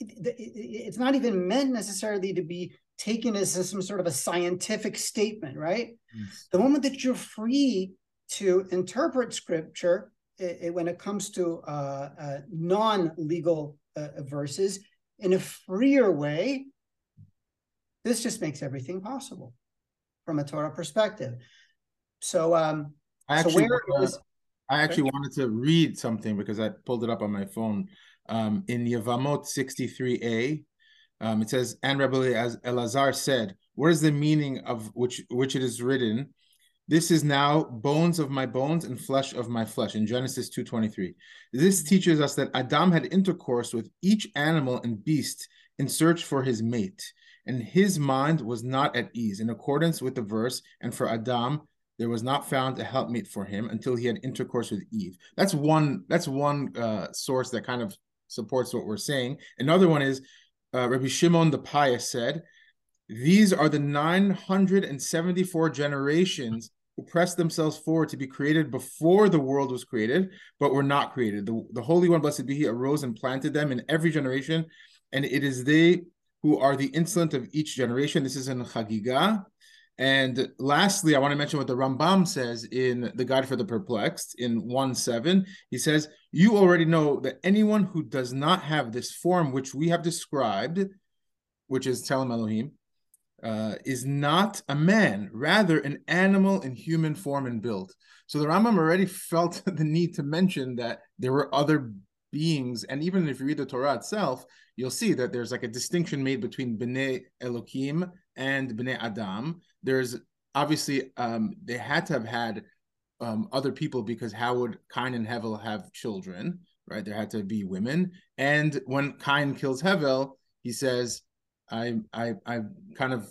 it's not even meant necessarily to be taken as some sort of a scientific statement, right? Yes. The moment that you're free to interpret scripture it, it, when it comes to uh, uh, non-legal uh, verses in a freer way, this just makes everything possible from a Torah perspective. So, um, I actually, so wanna, is, I actually wanted to read something because I pulled it up on my phone. Um, in Yevamot 63a, um, it says, and Rabbi as Elazar said, what is the meaning of which which it is written? This is now bones of my bones and flesh of my flesh in Genesis 2:23. This teaches us that Adam had intercourse with each animal and beast in search for his mate, and his mind was not at ease in accordance with the verse, and for Adam there was not found a helpmate for him until he had intercourse with Eve. That's one that's one uh, source that kind of supports what we're saying. Another one is uh, Rabbi Shimon the Pious said, These are the 974 generations who pressed themselves forward to be created before the world was created, but were not created. The, the Holy One, blessed be He, arose and planted them in every generation, and it is they who are the insolent of each generation. This is in Chagiga. And lastly, I want to mention what the Rambam says in the Guide for the Perplexed in 1 7. He says, You already know that anyone who does not have this form which we have described, which is Tselem Elohim, uh, is not a man, rather an animal in human form and build. So the Rambam already felt the need to mention that there were other beings, and even if you read the Torah itself, you'll see that there's like a distinction made between Bnei Elohim and Bnei Adam. There's obviously um, they had to have had um, other people because how would Cain and Hevel have children, right? There had to be women. And when Cain kills Hevel, he says, I, I, I kind of,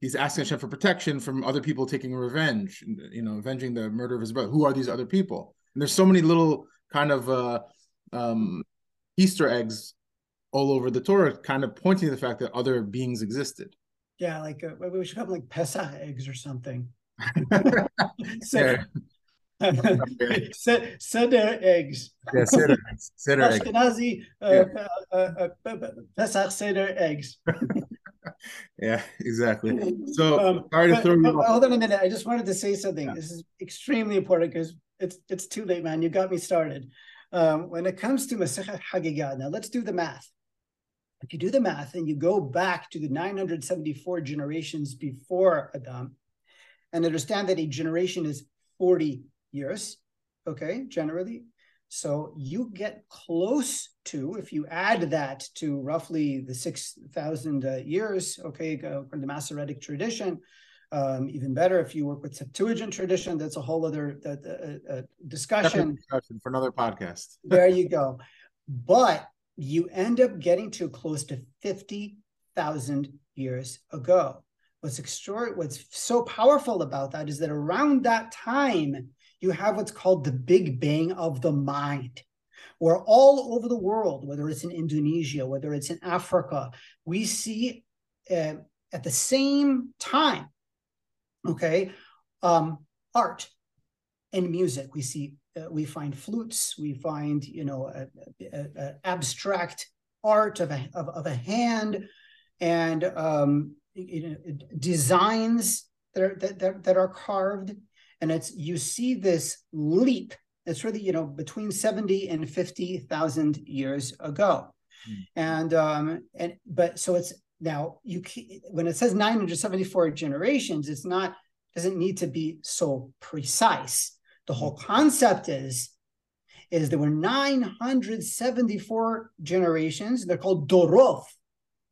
he's asking Hashem for protection from other people taking revenge, you know, avenging the murder of his brother. Who are these other people? And there's so many little kind of uh, um, Easter eggs all over the Torah, kind of pointing to the fact that other beings existed. Yeah, like uh, we should have like Pesach eggs or something. Seder. Seder eggs. Yeah, Seder eggs. Seder Ashkenazi uh, yeah. uh, uh, Pesach Seder eggs. yeah, exactly. So um, sorry to but, throw you off. Hold on a minute. I just wanted to say something. Yeah. This is extremely important because it's it's too late, man. You got me started. Um, when it comes to Masechet Hagigah, now let's do the math if you do the math and you go back to the 974 generations before Adam and understand that a generation is 40 years, okay, generally. So you get close to, if you add that to roughly the 6,000 uh, years, okay, uh, from the Masoretic tradition, um, even better if you work with Septuagint tradition. That's a whole other uh, uh, uh discussion. discussion for another podcast. there you go. But you end up getting to close to 50,000 years ago. What's extraordinary, what's so powerful about that is that around that time, you have what's called the Big Bang of the mind, where all over the world, whether it's in Indonesia, whether it's in Africa, we see uh, at the same time, okay, um, art and music. We see uh, we find flutes, we find you know a, a, a abstract art of a of, of a hand, and um, you know, designs that are that, that, that are carved, and it's you see this leap. It's really you know between seventy and fifty thousand years ago, mm. and um, and but so it's now you when it says 974 generations it's not doesn't need to be so precise The whole concept is, is there were 974 generations. They're called Doroth,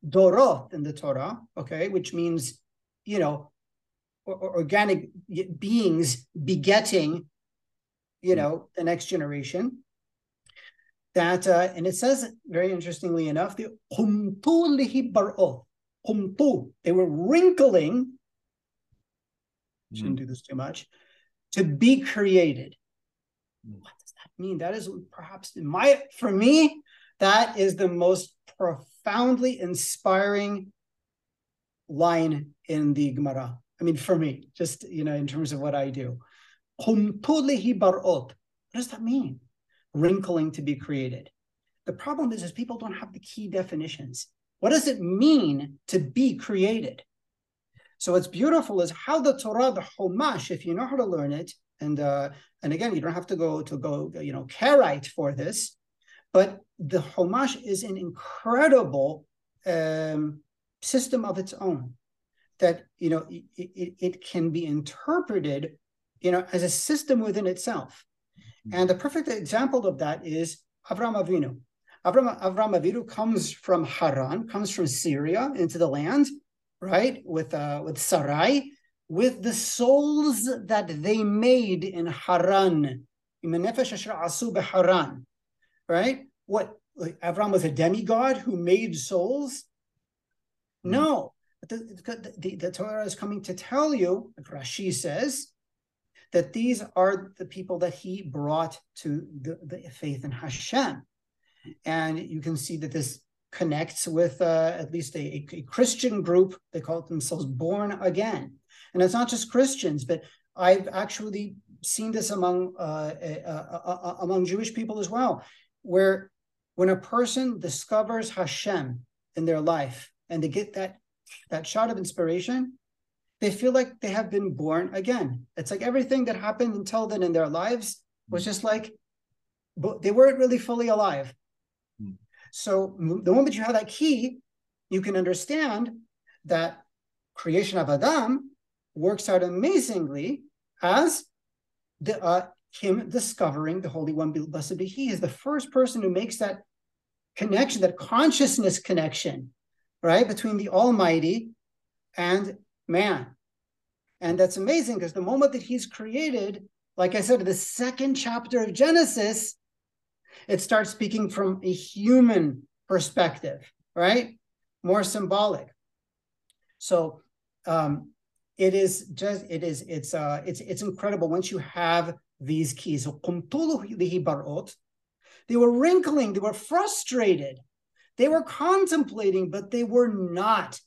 Doroth in the Torah, okay, which means, you know, organic beings begetting, you know, the next generation. That uh, and it says very interestingly enough, the they were wrinkling. Shouldn't do this too much. To be created. Hmm. What does that mean? That is perhaps my for me, that is the most profoundly inspiring line in the Gemara. I mean, for me, just you know, in terms of what I do. What does that mean? Wrinkling to be created. The problem is, is people don't have the key definitions. What does it mean to be created? So what's beautiful is how the Torah, the Chumash, if you know how to learn it, and uh, and again, you don't have to go to go, you know, Karaite for this, but the Chumash is an incredible um, system of its own that you know it, it, it, can be interpreted you know as a system within itself mm-hmm. and the perfect example of that is Avram Avinu. Avram, Avram Avinu comes from Haran, comes from Syria into the land, right, with uh, with Sarai, with the souls that they made in Haran, Haran, right? What like Avram was a demigod who made souls? Mm-hmm. No, the, the, the, Torah is coming to tell you, like Rashi says, that these are the people that he brought to the, the faith in Hashem. And you can see that this connects with uh, at least a, a, Christian group. They call themselves Born Again. And it's not just Christians, but I've actually seen this among uh, uh, among Jewish people as well, where when a person discovers Hashem in their life and they get that that shot of inspiration, they feel like they have been born again. It's like everything that happened until then in their lives was just like they weren't really fully alive. So the moment you have that key, you can understand that creation of Adam works out amazingly as the, uh, him discovering the Holy One, blessed be He, is the first person who makes that connection, that consciousness connection right, between the Almighty and man. And that's amazing because the moment that he's created, like I said, the second chapter of Genesis, it starts speaking from a human perspective, right? More symbolic. So um, it is just it is it's uh it's it's incredible once you have these keys. So they were wrinkling, they were frustrated they were contemplating, but they were not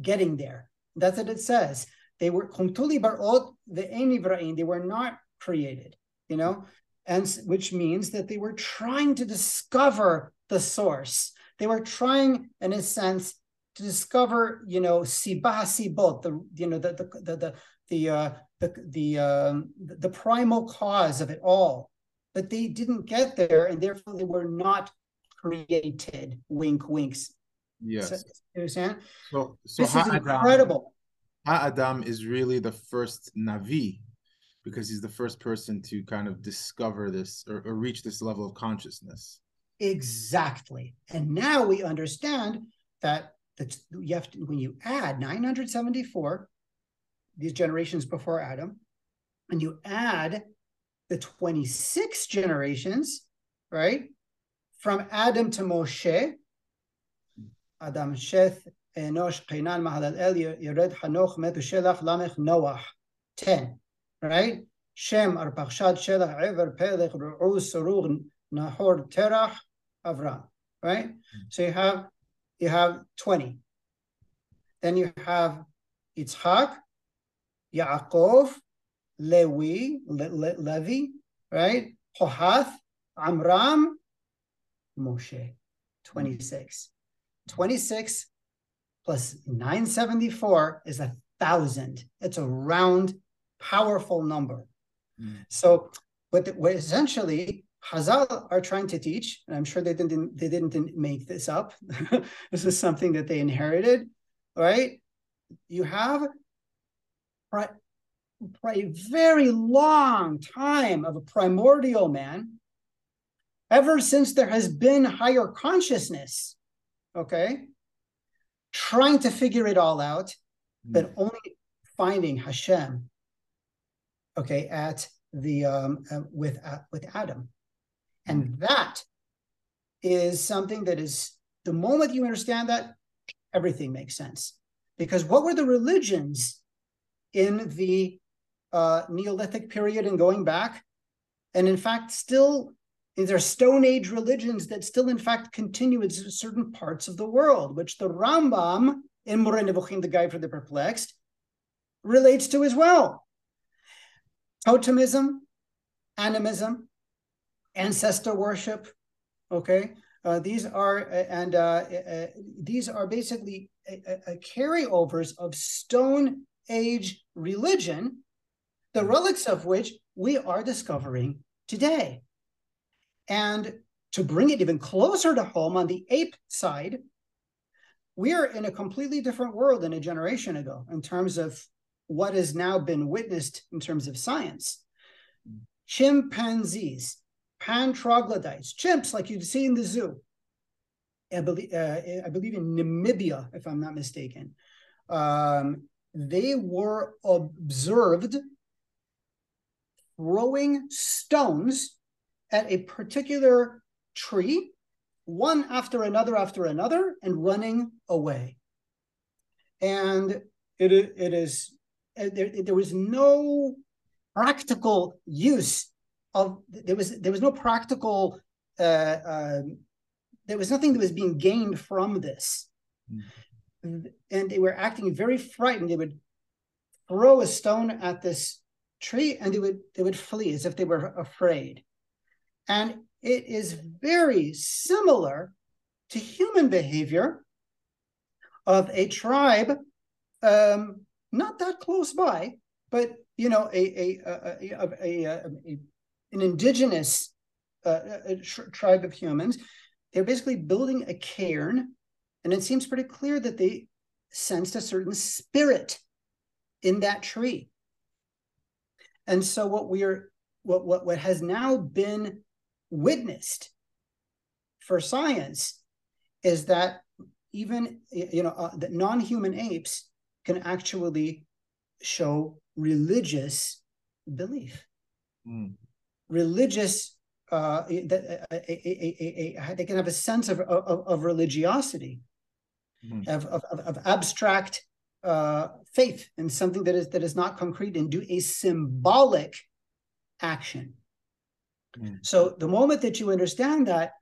getting there. That's what it says. They were kumtuli barot the They were not created, you know, and which means that they were trying to discover the source. They were trying, in a sense, to discover, you know, sibah sibot, the you know the the the the the uh, the the, um, the primal cause of it all. But they didn't get there, and therefore they were not created. Wink, winks. Yes. So, you understand? So, so this is incredible. Adam is really the first Navi because he's the first person to kind of discover this or, or reach this level of consciousness. Exactly. And now we understand that that you have to, when you add 974, these generations before Adam, and you add the 26 generations, right? from Adam to Moshe, Adam, Sheth, Enosh, Qainan, Mahalalel, Yered, Hanoch, Methushelach, Lamech, Noah, 10, right? Shem, Arpachshad, Shelach, Ever, Pelech, Ru'uz, Sarug, Nahor, Terach, Avram, right? Hmm. So you have you have 20. Then you have Yitzhak, Yaakov, Lewi, Le- Le- Levi, right? Kohath, Amram, Moshe. 26. 26 plus 974 is a thousand. It's a round, powerful number. Mm. So, what, the, what essentially Hazal are trying to teach, and I'm sure they didn't they didn't make this up. this is something that they inherited, right? You have a very long time of a primordial man, ever since there has been higher consciousness, okay, trying to figure it all out, mm. but only finding Hashem, okay, at the um, uh, with uh, with Adam, and mm. that is something that is the moment you understand that, everything makes sense. Because what were the religions in the uh, Neolithic period and going back? And in fact, still, there are Stone Age religions that still, in fact, continue in certain parts of the world, which the Rambam in Nevuchim, the Guide for the Perplexed, relates to as well. Totemism, animism, ancestor worship, okay? Uh, these are and uh, uh, these are basically carryovers of Stone Age religion, the relics of which we are discovering today. And to bring it even closer to home on the ape side, we are in a completely different world than a generation ago in terms of what has now been witnessed in terms of science. Chimpanzees pan troglodytes, chimps like you'd see in the zoo. I believe, uh, I believe in Namibia, if I'm not mistaken. Um, they were observed throwing stones at a particular tree, one after another after another, and running away. And it, it is there, there was no practical use of there was there was no practical uh, um, there was nothing that was being gained from this. Mm-hmm. and they were acting very frightened. They would throw a stone at this tree and they would they would flee as if they were afraid. And it is very similar to human behavior of a tribe um, not that close by but you know a a a, a, a, a an indigenous uh, a tr- tribe of humans. They're basically building a cairn, and it seems pretty clear that they sensed a certain spirit in that tree. And so, what we're what what what has now been witnessed for science is that even you know uh, that non-human apes can actually show religious belief. Mm religious uh, a, a, a, they can have a sense of, of, of religiosity, mm-hmm. of, of, of, abstract uh, faith in something that is that is not concrete and do a symbolic action. Mm-hmm. So the moment that you understand that,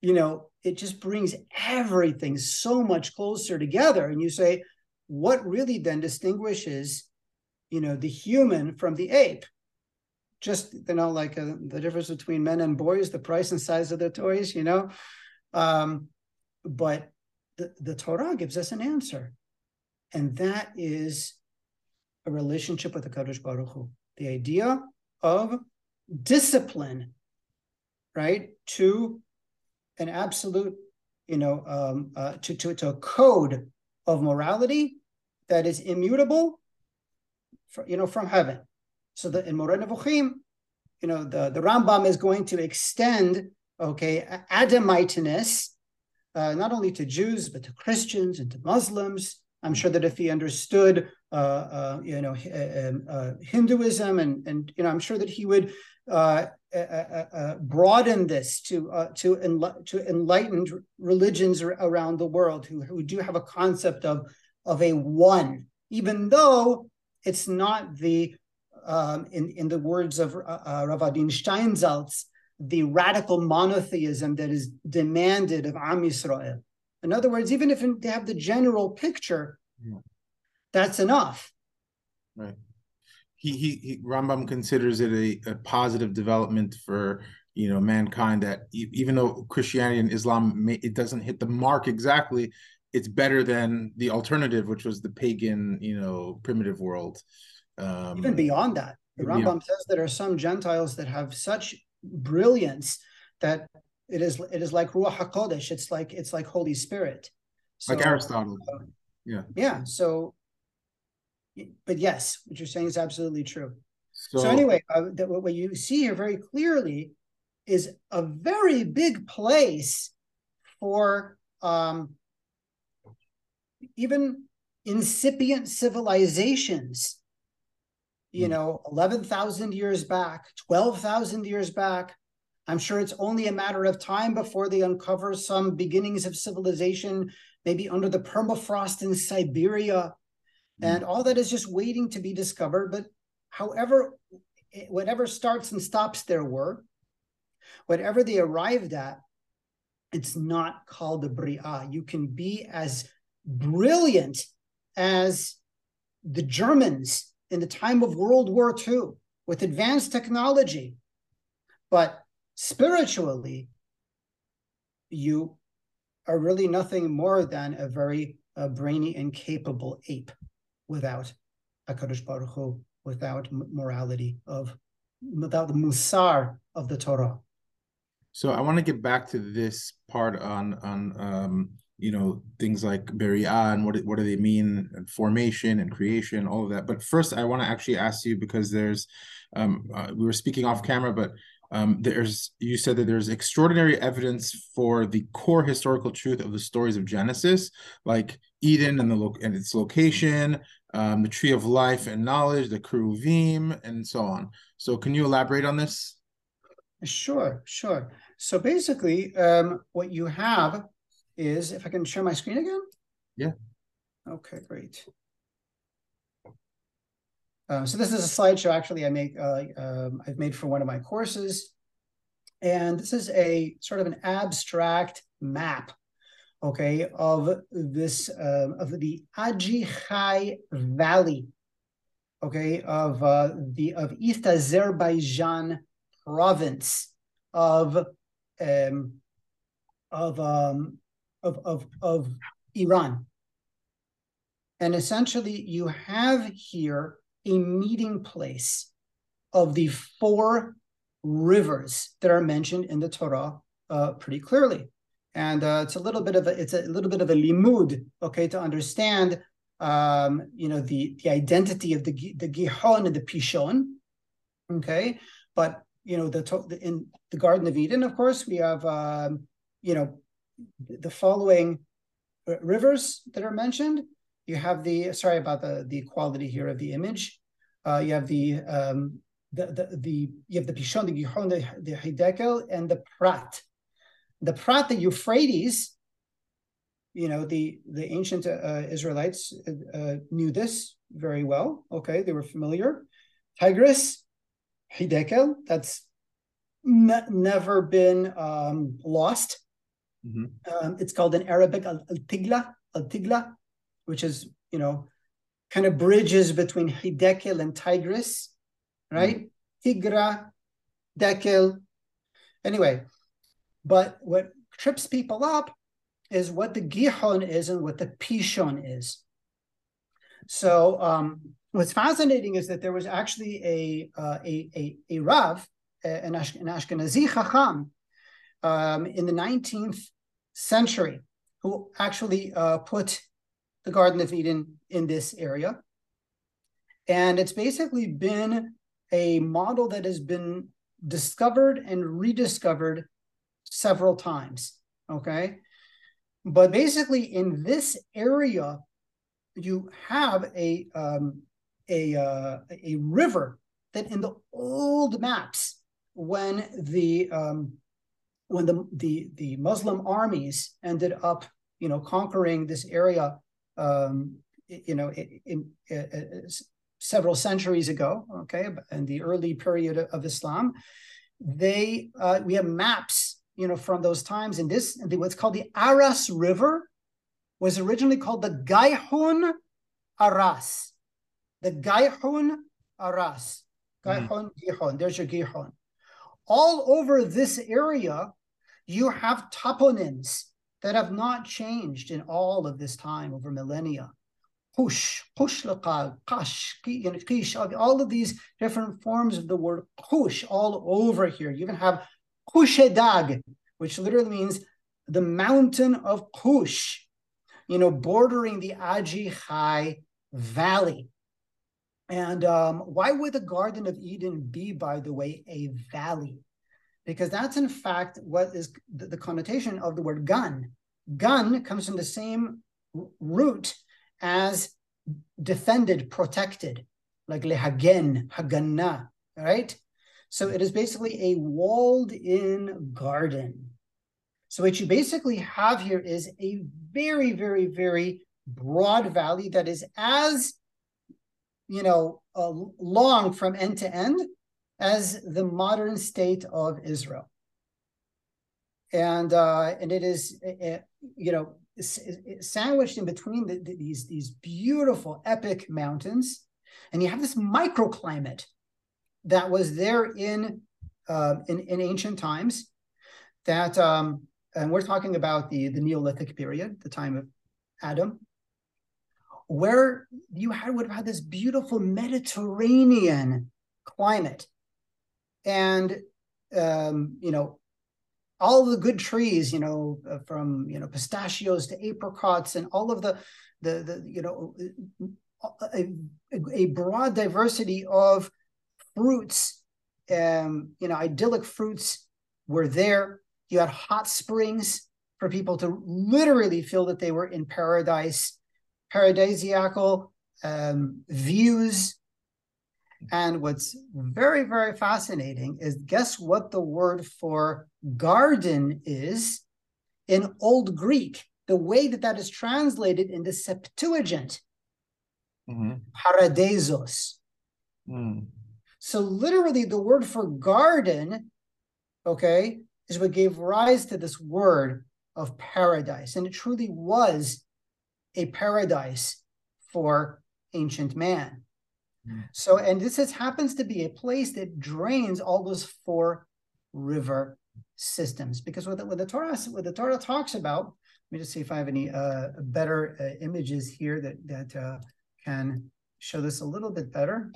you know, it just brings everything so much closer together. And you say, what really then distinguishes, you know, the human from the ape? just you know like uh, the difference between men and boys the price and size of the toys you know um, but the, the torah gives us an answer and that is a relationship with the Kadosh Baruch Hu. the idea of discipline right to an absolute you know um, uh, to, to, to a code of morality that is immutable for, you know from heaven so that in Moreh Nevuchim, you know, the, the Rambam is going to extend, okay, Adamitiness, uh, not only to Jews, but to Christians and to Muslims. I'm sure that if he understood, uh, uh, you know, uh, um, uh, Hinduism, and and you know, I'm sure that he would uh, broaden this to to enli- to enlightened religions around the world who who do have a concept of of a one, even though it's not the um, in, in the words of uh, uh, Rav Adin Steinsaltz, the radical monotheism that is demanded of Am Yisrael. In other words, even if they have the general picture, yeah. that's enough. Right. He, he, he Rambam considers it a, a positive development for you know mankind that even though Christianity and Islam may, it doesn't hit the mark exactly, it's better than the alternative, which was the pagan you know primitive world. Um, Even beyond that, the Rambam says there are some Gentiles that have such brilliance that it is it is like Ruach Hakodesh. It's like it's like Holy Spirit. So, like Aristotle. Uh, yeah. Yeah. So but yes, what you're saying is absolutely true. So, so anyway, uh, that what you see here very clearly is a very big place for um, even incipient civilizations. You hmm. know, 11,000 years back, 12,000 years back. I'm sure it's only a matter of time before they uncover some beginnings of civilization, maybe under the permafrost in Siberia. Mm. And all that is just waiting to be discovered. But however, whatever starts and stops their work, whatever they arrived at, it's not called a bria. You can be as brilliant as the Germans in the time of World War II with advanced technology, but spiritually, you are really nothing more than a very brainy and capable ape without HaKadosh Baruch Hu, without morality of, without the musar of the Torah. So I want to get back to this part on on um, you know things like Beria and what what do they mean, and formation and creation, all of that. But first, I want to actually ask you because there's um, uh, we were speaking off camera, but um, there's you said that there's extraordinary evidence for the core historical truth of the stories of Genesis, like Eden and the lo- and its location, um, the tree of life and knowledge, the Keruvim, and so on. So, can you elaborate on this? Sure, sure. So basically, um, what you have is, if I can share my screen again? Yeah. Okay, great. Uh, so this is a slideshow actually I make uh, um, I've made for one of my courses, and this is a sort of an abstract map, okay, of this uh, of the Ajichai Valley, okay, of uh, the of East Azerbaijan province of um, of, um, of, of, of Iran. And essentially, you have here a meeting place of the four rivers that are mentioned in the Torah uh, pretty clearly. And uh, it's a little bit of a it's a little bit of a limud, okay, to understand um, you know the the identity of the the Gihon and the Pishon, okay. But you know, the in the Garden of Eden, of course, we have um, you know the following rivers that are mentioned. You have the sorry about the the quality here of the image. Uh, you have the um, the, the the you have the Pishon, the Gihon, the, the Hidekel, and the Prat. The Prat, the Euphrates. You know the the ancient uh, Israelites uh, knew this very well. Okay, they were familiar. Tigris, Hidekel, that's ne- never been um, lost. Mm-hmm. Um, it's called in Arabic al tigla, al tigla, which is you know kind of bridges between Hidekel and Tigris, right? Mm-hmm. Tigra, Dekel. Anyway, but what trips people up is what the Gihon is and what the Pishon is. So um, what's fascinating is that there was actually a uh, a, a, a Rav, an, Ash- an Ashkenazi Chacham, um, in the 19th century, who actually uh, put the Garden of Eden in this area. And it's basically been a model that has been discovered and rediscovered several times. Okay. But basically, in this area, you have a um, a uh, a river that in the old maps when the um, when the, the the Muslim armies ended up you know conquering this area um, you know in, in, in, several centuries ago okay in the early period of Islam they uh, we have maps you know from those times and this what's called the Aras River was originally called the Gaihun Aras the Gaihun Aras. Gaihun, mm. Gihon. There's your Gihon. All over this area, you have toponyms that have not changed in all of this time over millennia. Push, pushlaqal, kash, kish, all of these different forms of the word push all over here. You even have Kushedag, which literally means the mountain of Kush, you know, bordering the Aji Chai Valley. And um, why would the Garden of Eden be, by the way, a valley? Because that's in fact what is the, the connotation of the word gan. Gan comes from the same root as defended, protected, like lehagen, haganna, right? So it is basically a walled in garden. So what you basically have here is a very, very, very broad valley that is as, you know, uh, long from end to end as the modern state of Israel. And uh, and it is, uh, you know, sandwiched in between the, the, these these beautiful epic mountains, and you have this microclimate that was there in uh, in, in ancient times. That um, and we're talking about the the Neolithic period, the time of Adam, where you had would have had this beautiful Mediterranean climate, and um, you know all the good trees, you know, uh, from you know pistachios to apricots and all of the the the you know a, a broad diversity of fruits, um, you know, idyllic fruits were there. You had hot springs for people to literally feel that they were in paradise, paradisiacal um, views and what's very, very fascinating is guess what the word for garden is in Old Greek? The way that that is translated in the Septuagint, mm-hmm. Mm. So, literally, the word for garden, okay, is what gave rise to this word of paradise. And it truly was a paradise for ancient man. So, and this is, happens to be a place that drains all those four river systems. Because what the, what the Torah what the Torah talks about, let me just see if I have any uh, better uh, images here that that uh, can show this a little bit better.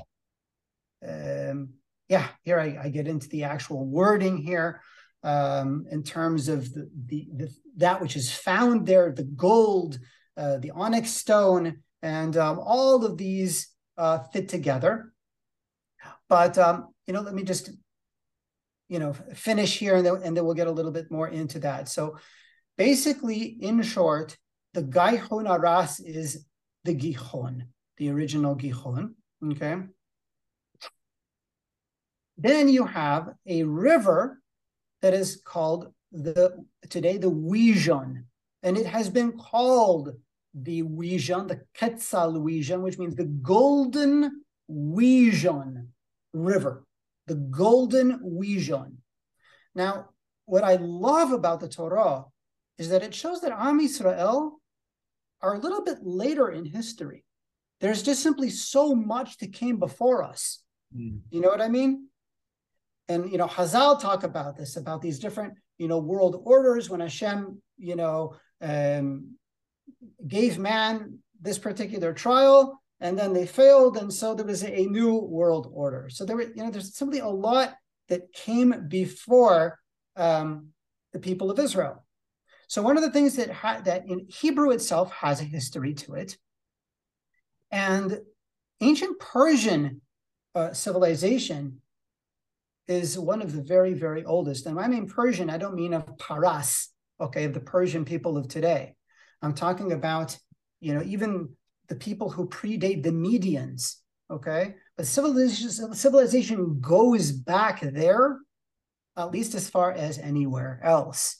Um, yeah, here I, I, get into the actual wording here um, in terms of the, the, the, that which is found there, the gold, uh, the onyx stone, and um, all of these uh, fit together. But um, you know, let me just you know finish here, and then, and then we'll get a little bit more into that. So basically, in short, the Gaihon Aras is the Gihon, the original Gihon. Okay. Then you have a river that is called the today the Wijon, and it has been called the Wijon, the Qezel Wijon, which means the Golden Wijon River, the Golden Wijon. Now, what I love about the Torah is that it shows that Am Yisrael are a little bit later in history. There's just simply so much that came before us. Mm. You know what I mean? And you know, Hazal talk about this, about these different, you know, world orders when Hashem, you know, um, gave man this particular trial and then they failed. And so there was a new world order. So there were you know there's simply a lot that came before um, the people of israel. So one of the things that ha- that in hebrew itself has a history to it. And ancient persian uh, civilization is one of the very very oldest and i mean persian i don't mean of paras okay of the persian people of today I'm talking about, you know, even the people who predate the Medians, okay? But civilization, civilization goes back there, at least as far as anywhere else.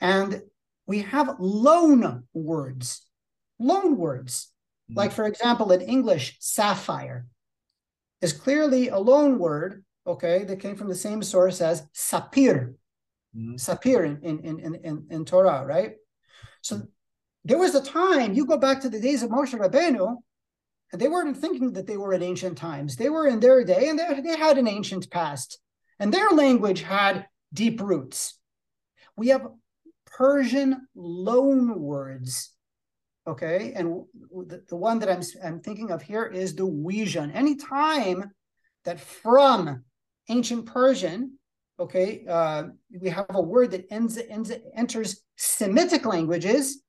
And we have loan words, loan words. Mm-hmm. Like, for example, in English, sapphire is clearly a loan word, okay, they came from the same source as sapir, mm-hmm. sapir in, in, in, in, in Torah, right? So there was a time, you go back to the days of Moshe Rabbeinu, and they weren't thinking that they were in ancient times. They were in their day and they, they had an ancient past. And their language had deep roots. We have Persian loan words. Okay. And the, the one that I'm, I'm thinking of here is the Wijan. Any time that from ancient Persian, okay, uh, we have a word that ends, ends enters Semitic languages,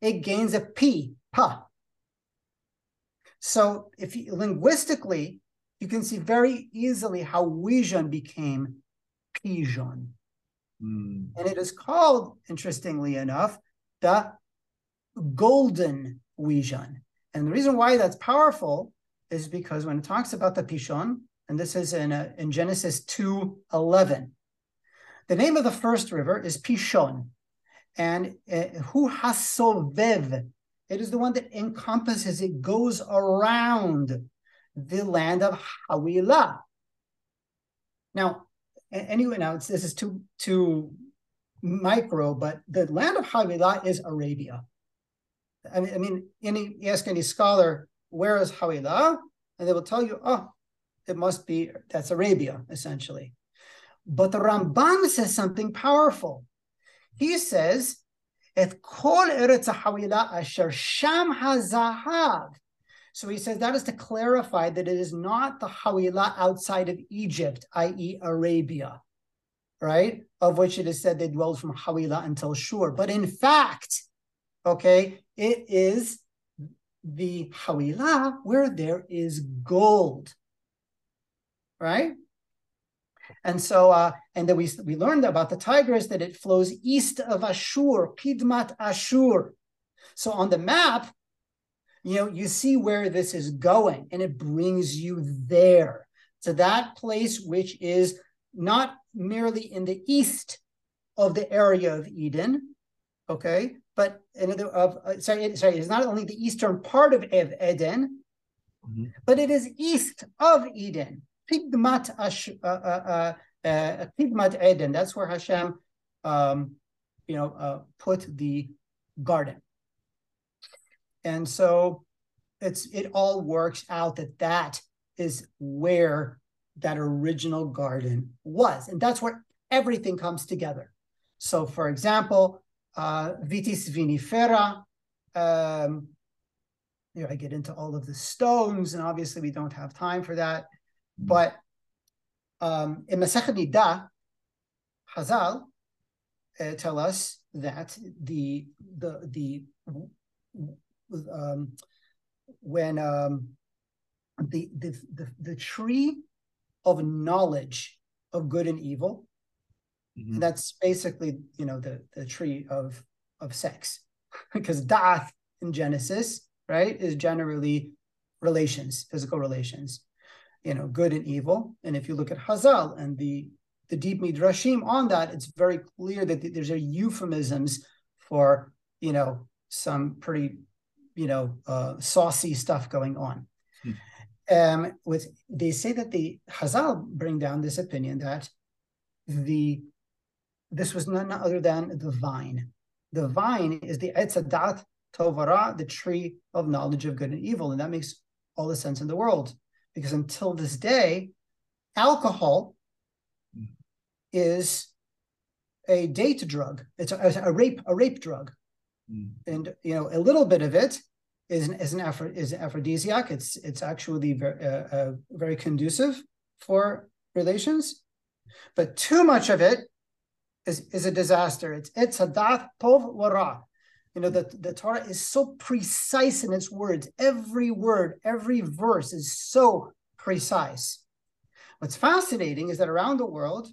it gains a P, pa. So if you, linguistically, you can see very easily how Wijan became Pijon. Mm. And it is called, interestingly enough, the golden Wijan. And the reason why that's powerful is because when it talks about the Pishon, and this is in, uh, in Genesis 2 11, the name of the first river is Pishon. And uh, Hasovev, it is the one that encompasses, it goes around the land of Hawilah. Now, anyway, now this is too too micro, but the land of Hawilah is Arabia. I mean, I mean, any ask any scholar where is Hawilah, and they will tell you, oh, it must be that's Arabia essentially. But the Ramban says something powerful. He says, "Et kol eretz asher sham hazahav." So he says that is to clarify that it is not the Hawilah outside of Egypt, i.e., Arabia, right? Of which it is said they dwelled from Hawilah until Shur. But in fact, okay, it is the Hawilah where there is gold, right? And so, uh, and then we, we learned about the Tigris that it flows east of Ashur, Kidmat Ashur. So on the map, you know, you see where this is going and it brings you there to that place which is not merely in the east of the area of Eden, okay, but in the, of uh, sorry, sorry, it's not only the eastern part of Eden, mm-hmm. but it is east of Eden. Pigmat Ash, uh, uh, uh, uh Eden. That's where Hashem, um, you know, uh, put the garden. And so it's it all works out that that is where that original garden was. And that's where everything comes together. So, for example, uh, vitis vinifera, um, you know, I get into all of the stones, and obviously we don't have time for that. But um, in Masechet Nida, Hazal uh, tell us that the the the um, when um, the, the, the the tree of knowledge of good and evil, mm-hmm. that's basically you know the the tree of of sex, because Da'ath in Genesis right is generally relations, physical relations, you know, good and evil. And if you look at Hazal and the the deep midrashim on that, it's very clear that there's a euphemisms for you know some pretty you know uh, saucy stuff going on. Hmm. Um, with they say that the Hazal bring down this opinion that the this was none other than the vine. The vine is the etzadat tovara, the tree of knowledge of good and evil, and that makes all the sense in the world because until this day, alcohol is a date drug. It's a, a rape a rape drug. Mm. And you know, a little bit of it is an, is an is an aphrodisiac. It's it's actually very, uh, uh, very conducive for relations, but too much of it is is a disaster. It's it's a dath tov wara. You know, the, the Torah is so precise in its words. Every word, every verse is so precise. What's fascinating is that around the world,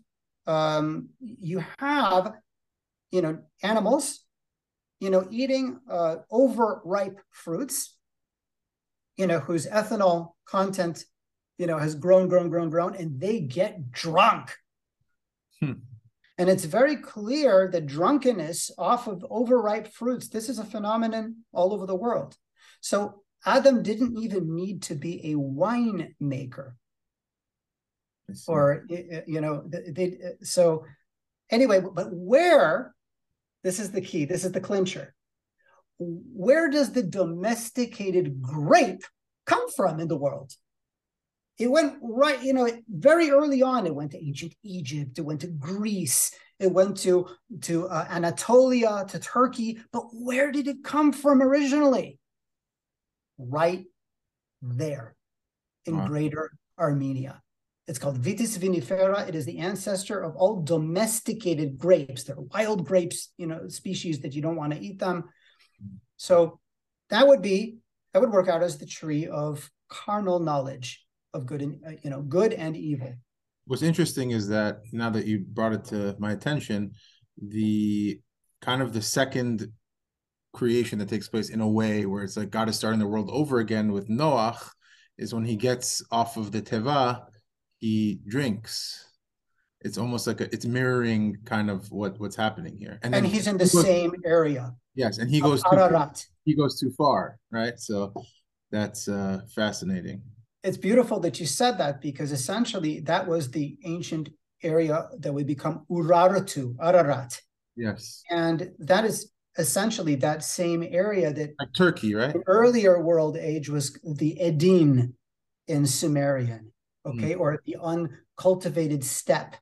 um, you have, you know, animals you know, eating uh, overripe fruits, you know, whose ethanol content, you know, has grown, grown, grown, grown, and they get drunk. Hmm. And it's very clear that drunkenness off of overripe fruits, this is a phenomenon all over the world. So Adam didn't even need to be a wine maker. Or, you know, they, so anyway, but where this is the key. This is the clincher. Where does the domesticated grape come from in the world? It went right, you know, very early on. It went to ancient Egypt. It went to Greece. It went to to uh, Anatolia, to Turkey. But where did it come from originally? Right there, in wow. Greater Armenia. It's called Vitis vinifera. It is the ancestor of all domesticated grapes. They're wild grapes, you know, species that you don't want to eat them. So that would be that would work out as the tree of carnal knowledge of good and uh, you know good and evil. What's interesting is that now that you brought it to my attention, the kind of the second creation that takes place in a way where it's like God is starting the world over again with Noach is when he gets off of the teva, he drinks. It's almost like a, it's mirroring kind of what what's happening here. And, and he's in the he goes, same area. Yes, and he goes too, he goes too far, right? So that's uh, fascinating. It's beautiful that you said that because essentially that was the ancient area that would become Urartu, Ararat. Yes. And that is essentially that same area that like Turkey, right? earlier world age was the Edin in Sumerian, okay, mm. or the uncultivated steppe.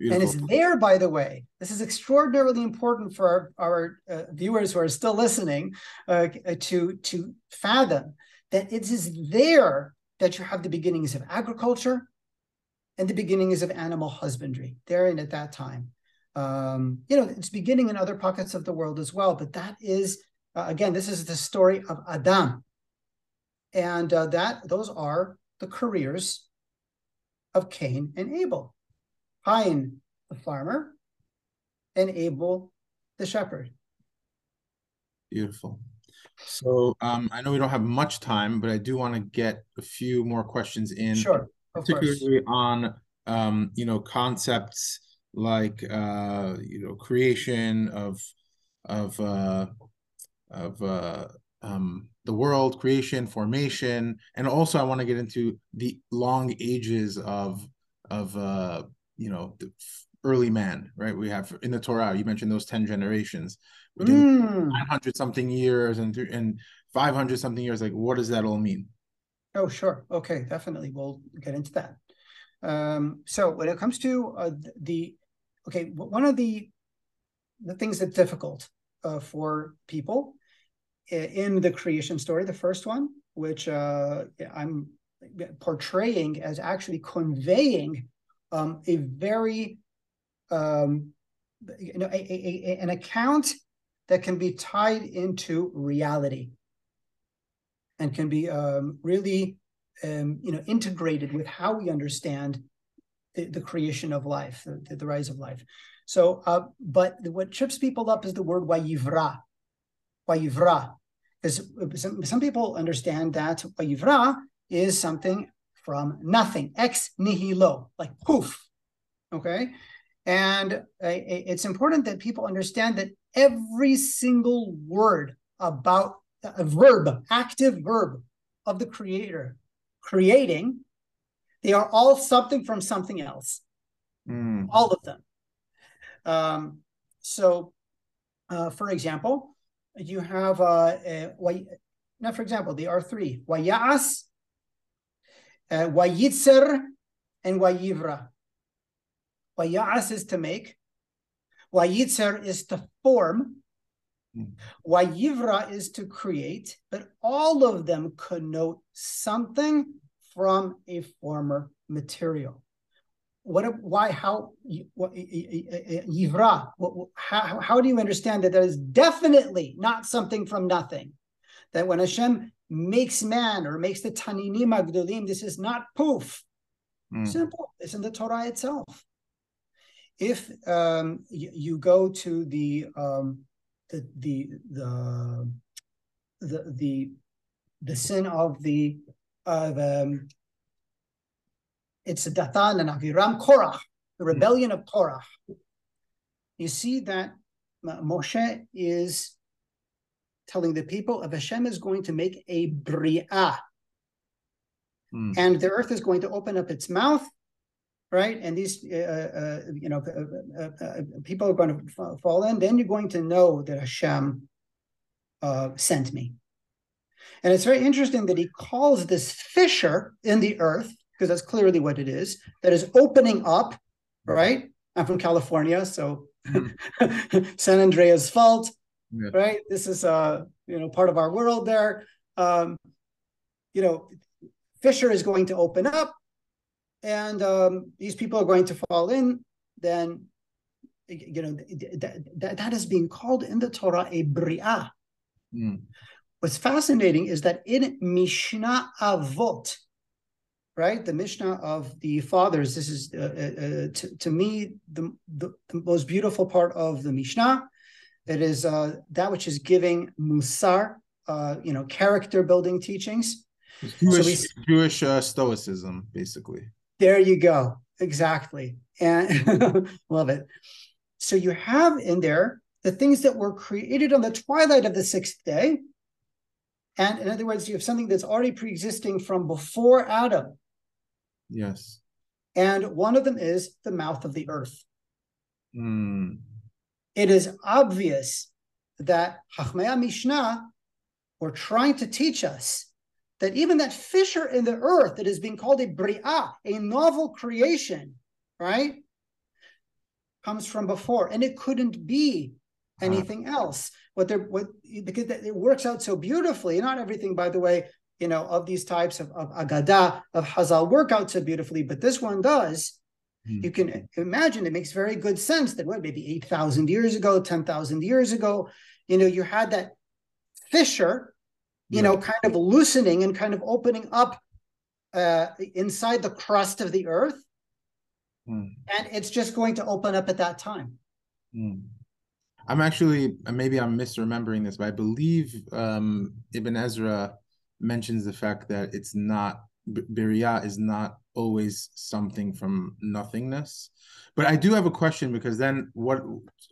Beautiful. And it's there, by the way. This is extraordinarily important for our, our uh, viewers who are still listening uh, to, to fathom that it is there that you have the beginnings of agriculture and the beginnings of animal husbandry, there and at that time. Um, you know, it's beginning in other pockets of the world as well, but that is, uh, again, this is the story of Adam. And uh, that those are the careers of Cain and Abel. Cain, the farmer, and Abel, the shepherd. Beautiful. So um, I know we don't have much time, but I do want to get a few more questions in. Sure. Particularly on um, you know concepts like uh, you know creation of of uh, of uh, um, the world, creation, formation, and also I want to get into the long ages of of uh, you know the early man, right? We have in the Torah. You mentioned those ten generations, mm. nine hundred something years and and five hundred something years. Like, what does that all mean? Oh, sure. Okay, definitely. We'll get into that. Um, so when it comes to uh, the okay, one of the the things that's difficult uh, for people in the creation story, the first one, which uh, I'm portraying as actually conveying um, a very um, you know a, a, a, an account that can be tied into reality and can be um, really um, you know integrated with how we understand the, the creation of life, the, the, rise of life. So, uh, but what trips people up is the word wayivra, wayivra, because some, some people understand that wayivra is something from nothing, ex nihilo, like poof. Okay, and uh, it's important that people understand that every single word about a verb, active verb of the creator creating they are all something from something else. Mm. All of them. Um, so, uh, for example, you have uh, uh, now, for example, the R three wayas, uh, wayitzer, and wayivra. Wayas is to make. Wayitzer is to form. Mm. Wayivra is to create, but all of them connote something from a former material. What, why, how, what, yivra, how, how do you understand that that is definitely not something from nothing? That when Hashem makes man or makes the Taninim Hagdolim, this is not poof. Mm. Simple. It's in the Torah itself. If um, you, you, go to the, um, the, the, the, the, the, the sin of the of um, it's a Dathan and Aviram, Korach, the rebellion of Korach. You see that Moshe is telling the people of Hashem is going to make a bria, mm. and the earth is going to open up its mouth, right? And these, uh, uh, you know, uh, uh, uh people are going to fall in. Then you're going to know that Hashem uh, sent me. And it's very interesting that he calls this fissure in the earth, because that's clearly what it is, that is opening up, right? I'm from California, so mm-hmm. San Andreas Fault, yeah. right? This is uh, you know, part of our world there. Um, you know, fissure is going to open up, and um, these people are going to fall in, then you know that, that, that is being called in the Torah a bria, Mm. What's fascinating is that in Mishnah Avot, right, the Mishnah of the fathers, this is uh, uh, uh to, to, me the, the, the, most beautiful part of the Mishnah. It is uh, that which is giving Musar, uh, you know, character building teachings. Jewish, so we, Jewish uh, Stoicism, basically. There you go. Exactly. And love it. So you have in there the things that were created on the twilight of the sixth day. And in other words, you have something that's already pre-existing from before Adam. Yes. And one of them is the mouth of the earth. Mm. It is obvious that Chachmei Mishnah were trying to teach us that even that fissure in the earth that is being called a bria, a novel creation, right, comes from before, and it couldn't be anything uh-huh. else. What they're what because it works out so beautifully. Not everything, by the way, you know, of these types of, of agada of Hazal work out so beautifully, but this one does. Hmm. You can imagine it makes very good sense that what maybe eight thousand years ago, ten thousand years ago, you know, you had that fissure, you yeah. know, kind of loosening and kind of opening up uh, inside the crust of the earth, hmm. and it's just going to open up at that time. Hmm. I'm actually maybe I'm misremembering this, but I believe um, Ibn Ezra mentions the fact that it's not Biriya is not always something from nothingness. But I do have a question because then what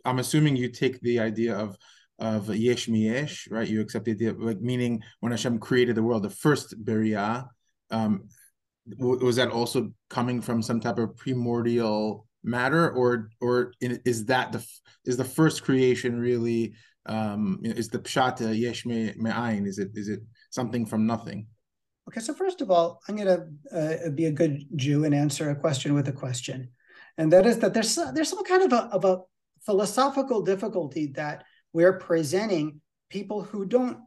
I'm assuming you take the idea of of yesh miyesh, right? You accept the idea like meaning when Hashem created the world, the first Biriya, um, was that also coming from some type of primordial matter or or is that the is the first creation really um is the pshata yesh me me'ayin is it is it something from nothing okay so first of all i'm going to uh, be a good jew and answer a question with a question and that is that there's there's some kind of a, of a philosophical difficulty that we're presenting people who don't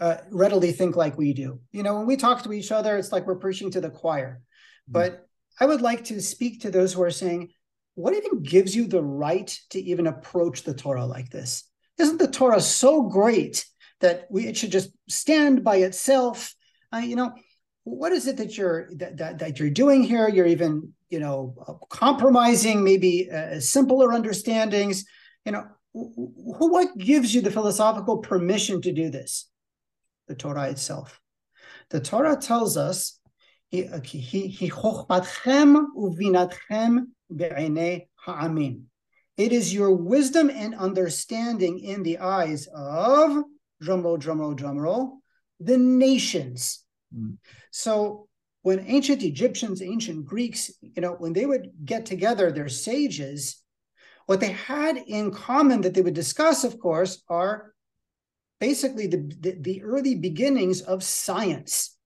uh, readily think like we do you know when we talk to each other it's like we're preaching to the choir mm-hmm. but I would like to speak to those who are saying, what even gives you the right to even approach the Torah like this? Isn't the Torah so great that we, it should just stand by itself? Uh, you know, what is it that you're that, that, that you're doing here? You're even you know compromising maybe uh, simpler understandings. You know, what gives you the philosophical permission to do this? The Torah itself. The Torah tells us it is your wisdom and understanding in the eyes of drumroll, drumroll, drumroll, the nations. Mm. So when ancient Egyptians, ancient Greeks, you know, when they would get together, their sages, what they had in common that they would discuss, of course, are basically the, the, the early beginnings of science.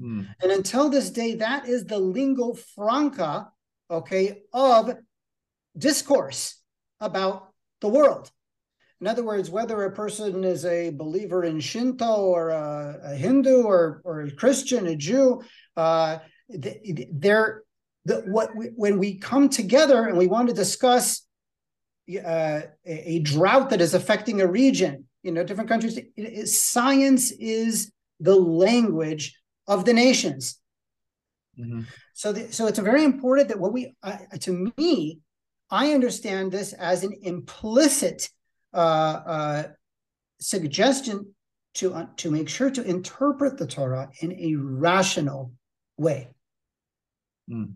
Hmm. And until this day, that is the lingua franca, okay, of discourse about the world. In other words, whether a person is a believer in Shinto or a, a Hindu or, or a Christian, a Jew, uh, they're the, what we, when we come together and we want to discuss uh, a, a, drought that is affecting a region, you know, different countries, it, it, science is the language of the nations. Mm-hmm. So, the, so it's very important that what we, uh, to me, I understand this as an implicit uh, uh, suggestion to uh, to make sure to interpret the Torah in a rational way. Mm.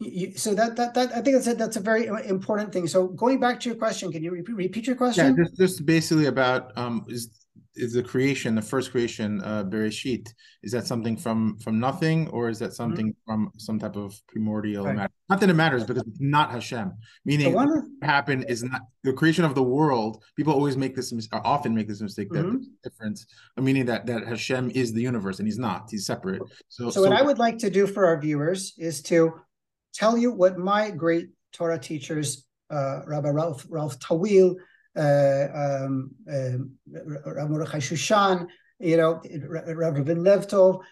You, so that, that that I think that's a, that's a very important thing. So going back to your question, can you repeat, repeat your question? Yeah, just, just basically about um, is is the creation, the first creation, uh, Bereshit, is that something from from nothing, or is that something mm-hmm. from some type of primordial right. matter? Not that it matters because it's not Hashem. Meaning, what happened is not the creation of the world. People always make this, or often make this mistake that mm-hmm. difference, meaning that that Hashem is the universe and He's not. He's separate. So, so, so what I would like to do for our viewers is to tell you what my great Torah teachers, uh, Rabbi Ralph Ralph Tawil uh, um, um, Rav Mordechai Shushan, you know, Rav Ravin Levtov,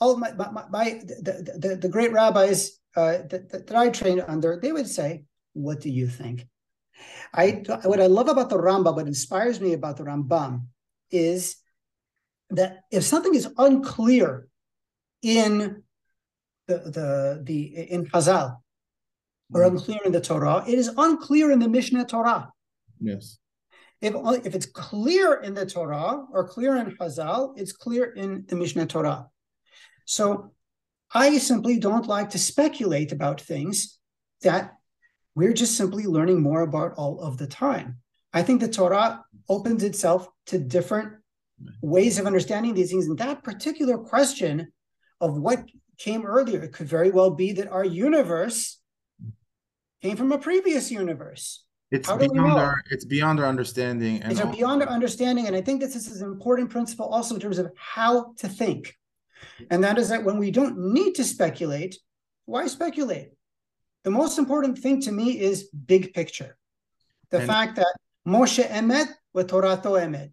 all my, my, my the, the, the, great rabbis uh, that, that I trained under, they would say, what do you think? I what I love about the Rambam, what inspires me about the Rambam, is that if something is unclear in the the the in Chazal or mm. unclear in the Torah, it is unclear in the Mishneh Torah. Yes. If, if it's clear in the Torah or clear in Chazal, it's clear in the Mishneh Torah. So I simply don't like to speculate about things that we're just simply learning more about all of the time. I think the Torah opens itself to different ways of understanding these things. And that particular question of what came earlier, it could very well be that our universe came from a previous universe. It's beyond our it's beyond our understanding. And it's all- beyond our understanding. And I think that this is an important principle also in terms of how to think. And that is that when we don't need to speculate, why speculate? The most important thing to me is big picture. The and, fact that Moshe Emet with Torato Emet.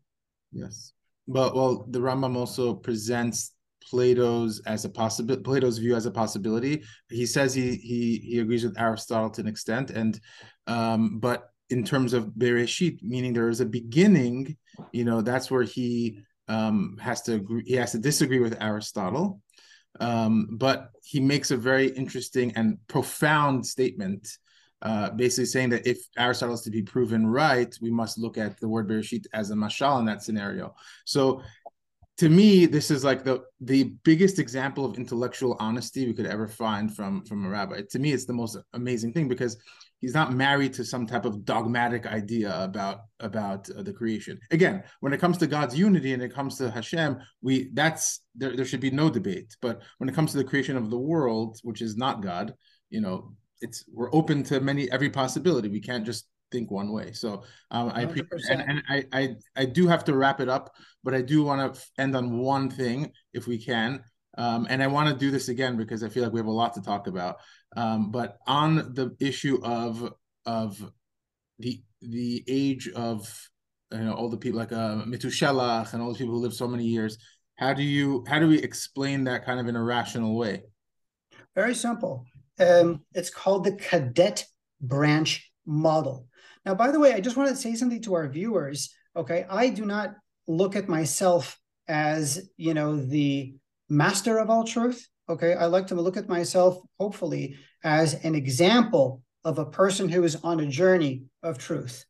Yes. But well, the Rambam also presents Plato's as a possibility, Plato's view as a possibility. He says he he he agrees with Aristotle to an extent, and um, but in terms of Bereshit, meaning there is a beginning, you know, that's where he um, has to agree, he has to disagree with Aristotle. Um, but he makes a very interesting and profound statement, uh, basically saying that if Aristotle is to be proven right, we must look at the word Bereshit as a mashal in that scenario. So to me, this is like the the biggest example of intellectual honesty we could ever find from from a rabbi. To me, it's the most amazing thing because he's not married to some type of dogmatic idea about about uh, the creation. Again when it comes to god's unity and it comes to hashem we that's there, there should be no debate. But when it comes to the creation of the world which is not god you know it's we're open to many every possibility. We can't just think one way so um, i appreciate and, and I, I i do have to wrap it up but i do want to end on one thing if we can um, and I want to do this again because I feel like we have a lot to talk about. Um, but on the issue of of the the age of you know all the people like uh, Metushelach and all the people who live so many years, how do you how do we explain that kind of in a rational way? Very simple. Um, it's called the cadet branch model. Now, by the way, I just want to say something to our viewers. Okay, I do not look at myself as you know the master of all truth. Okay, I like to look at myself, hopefully, as an example of a person who is on a journey of truth.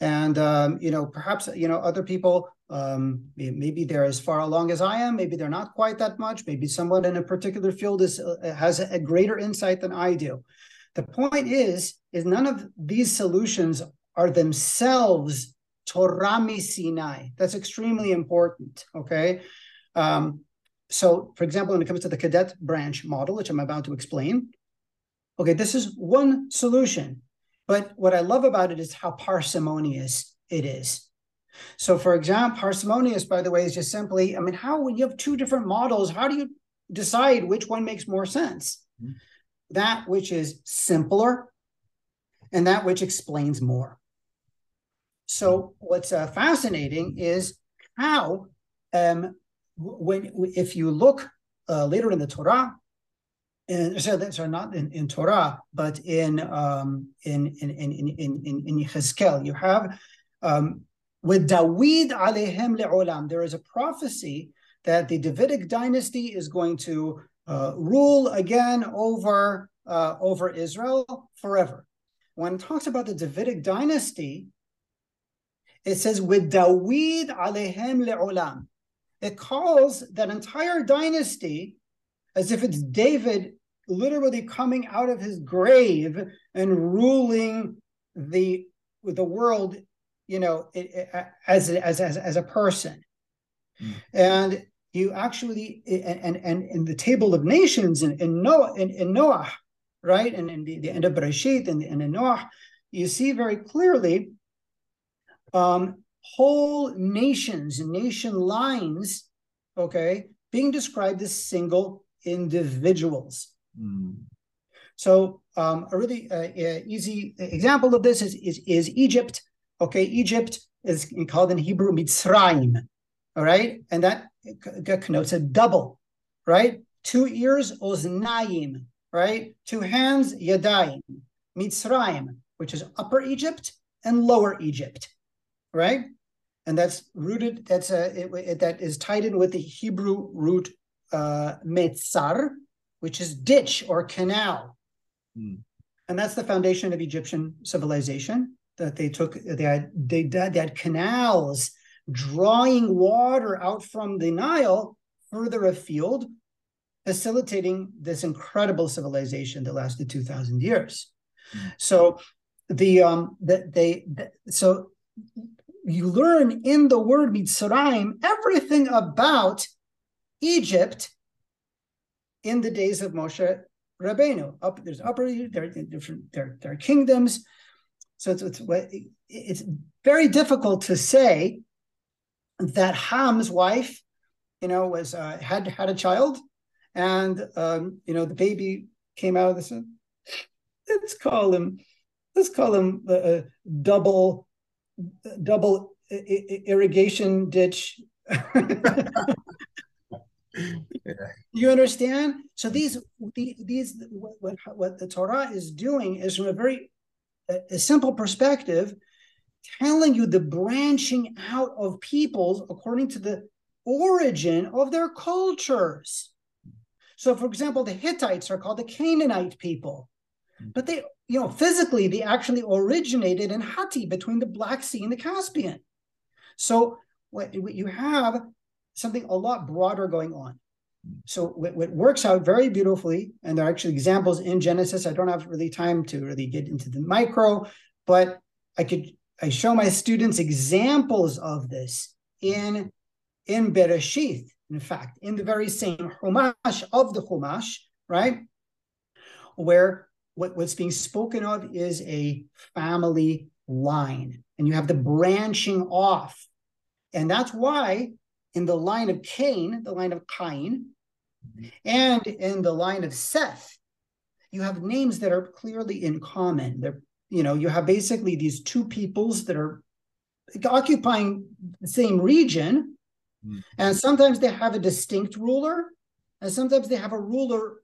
And um, you know, perhaps you know other people. Um, maybe they're as far along as I am. Maybe they're not quite that much. Maybe someone in a particular field is uh, has a greater insight than I do. The point is, is none of these solutions are themselves Torah Sinai. That's extremely important. Okay. Um, so, for example, when it comes to the cadet branch model, which I'm about to explain, okay, this is one solution. But what I love about it is how parsimonious it is. So, for example, parsimonious, by the way, is just simply, I mean, how when you have two different models, how do you decide which one makes more sense? Mm-hmm. That which is simpler and that which explains more. So, what's uh, fascinating is how um, when if you look uh, later in the Torah, and so that's not in, in Torah, but in um, in in in in in in you have um, with David alehem leolam. There is a prophecy that the Davidic dynasty is going to rule again over uh, over Israel forever. When it talks about the Davidic dynasty, it says with David alehem leolam it calls that entire dynasty as if it's David literally coming out of his grave and ruling the the world, you know, as as as, as a person. Mm. And you actually and and in the table of nations in, in Noah in, in Noah, right? And in the, the end of Bereshit and, and in Noah, you see very clearly um, whole nations, nation lines, okay, being described as single individuals. Mm. So um, a really uh, easy example of this is, is, is Egypt. Okay, Egypt is called in Hebrew Mitzrayim. All right, and that connotes a double, right? Two ears, oznayim, right? Two hands, yadayim. Mitzrayim, which is Upper Egypt, and Lower Egypt, right? And that's rooted. That's a it, it, that is tied in with the Hebrew root uh, metzar, which is ditch or canal, mm. and that's the foundation of Egyptian civilization. That they took they had they, they had canals drawing water out from the Nile further afield, facilitating this incredible civilization that lasted 2,000 years. Mm. So the um that they the, so you learn in the word Mitzrayim everything about Egypt in the days of Moshe Rabbeinu. Up there's upper there are different there there are kingdoms. So it's, it's it's very difficult to say that Ham's wife, you know, was uh, had had a child, and um, you know the baby came out of the. Let's call him. Let's call him a, double, double irrigation ditch. You understand? So these these what, what the Torah is doing is from a very a simple perspective telling you the branching out of peoples according to the origin of their cultures. So, for example, the Hittites are called the Canaanite people, but they, you know, physically, they actually originated in Hatti between the Black Sea and the Caspian. So, what, what you have something a lot broader going on. So what, what, works out very beautifully, and there are actually examples in Genesis. I don't have really time to really get into the micro, but I could I show my students examples of this in in Bereshith. In fact, in the very same Chumash of the Chumash, right, where what, what's being spoken of is a family line, and you have the branching off, and that's why in the line of Cain, the line of Cain, and in the line of Seth, you have names that are clearly in common. They're you know you have basically these two peoples that are occupying the same region mm. and sometimes they have a distinct ruler and sometimes they have a ruler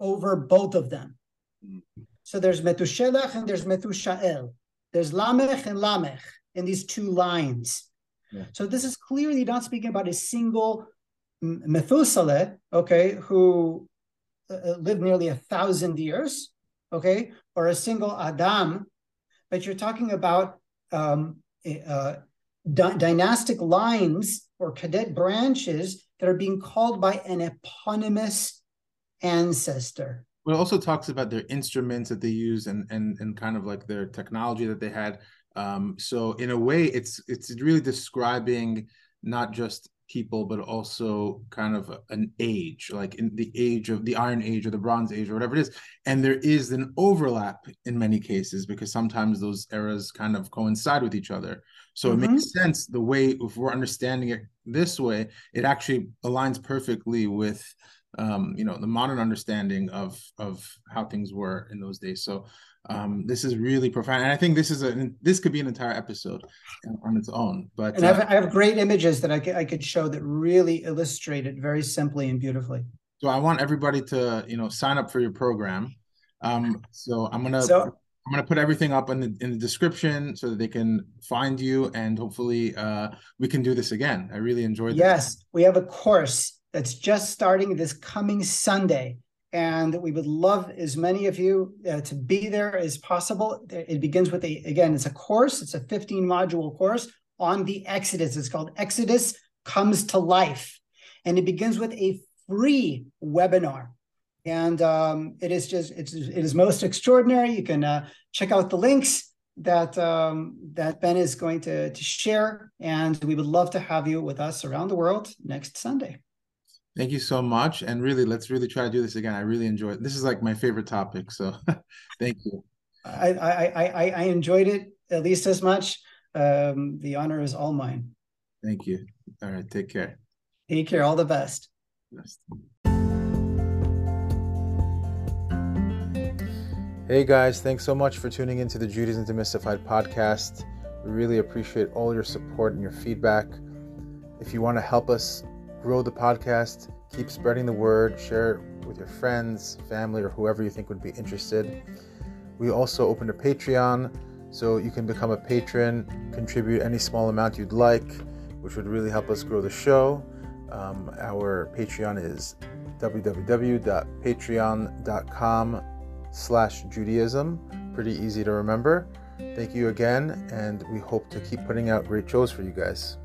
over both of them mm. so there's Metushelach and there's Metushael there's Lamech and Lamech in these two lines yeah. so this is clearly not speaking about a single Methuselah okay who uh, uh lived nearly a thousand years okay, or a single Adam, but you're talking about um, uh, dynastic lines or cadet branches that are being called by an eponymous ancestor. Well, it also talks about their instruments that they use and and and kind of like their technology that they had. Um, so in a way, it's it's really describing not just people, but also kind of an age, like in the age of the Iron Age or the Bronze Age or whatever it is. And there is an overlap in many cases because sometimes those eras kind of coincide with each other. So mm-hmm. it makes mm-hmm. sense the way, if we're understanding it this way, it actually aligns perfectly with um, you know the modern understanding of of how things were in those days. So um, this is really profound, and I think this is a this could be an entire episode on its own. But and I, have, uh, I have great images that I could, I could show that really illustrate it very simply and beautifully. So I want everybody to you know sign up for your program. Um, so I'm gonna so, I'm gonna put everything up in the in the description so that they can find you, and hopefully uh, we can do this again. I really enjoyed. Yes, this. we have a course that's just starting this coming Sunday and we would love as many of you uh, to be there as possible. It begins with a, again, it's a course, it's a 15 module course on the Exodus. It's called Exodus Comes to Life. And it begins with a free webinar. And um, it is just, it's, it is most extraordinary. You can uh, check out the links that um, that Ben is going to, to share. And we would love to have you with us around the world next Sunday. Thank you so much. And really, let's really try to do this again. I really enjoyed it. This is like my favorite topic. So thank you. I, I, I, I enjoyed it at least as much. Um, the honor is all mine. Thank you. All right. Take care. Take care. All the best. best. Hey guys, thanks so much for tuning into the Judaism Demystified podcast. We really appreciate all your support and your feedback. If you want to help us grow the podcast, keep spreading the word, share it with your friends, family, or whoever you think would be interested. We also opened a Patreon So you can become a patron, contribute any small amount you'd like, which would really help us grow the show. Um, our Patreon is www.patreon.com slash Judaism. Pretty easy to remember. Thank you again, and we hope to keep putting out great shows for you guys.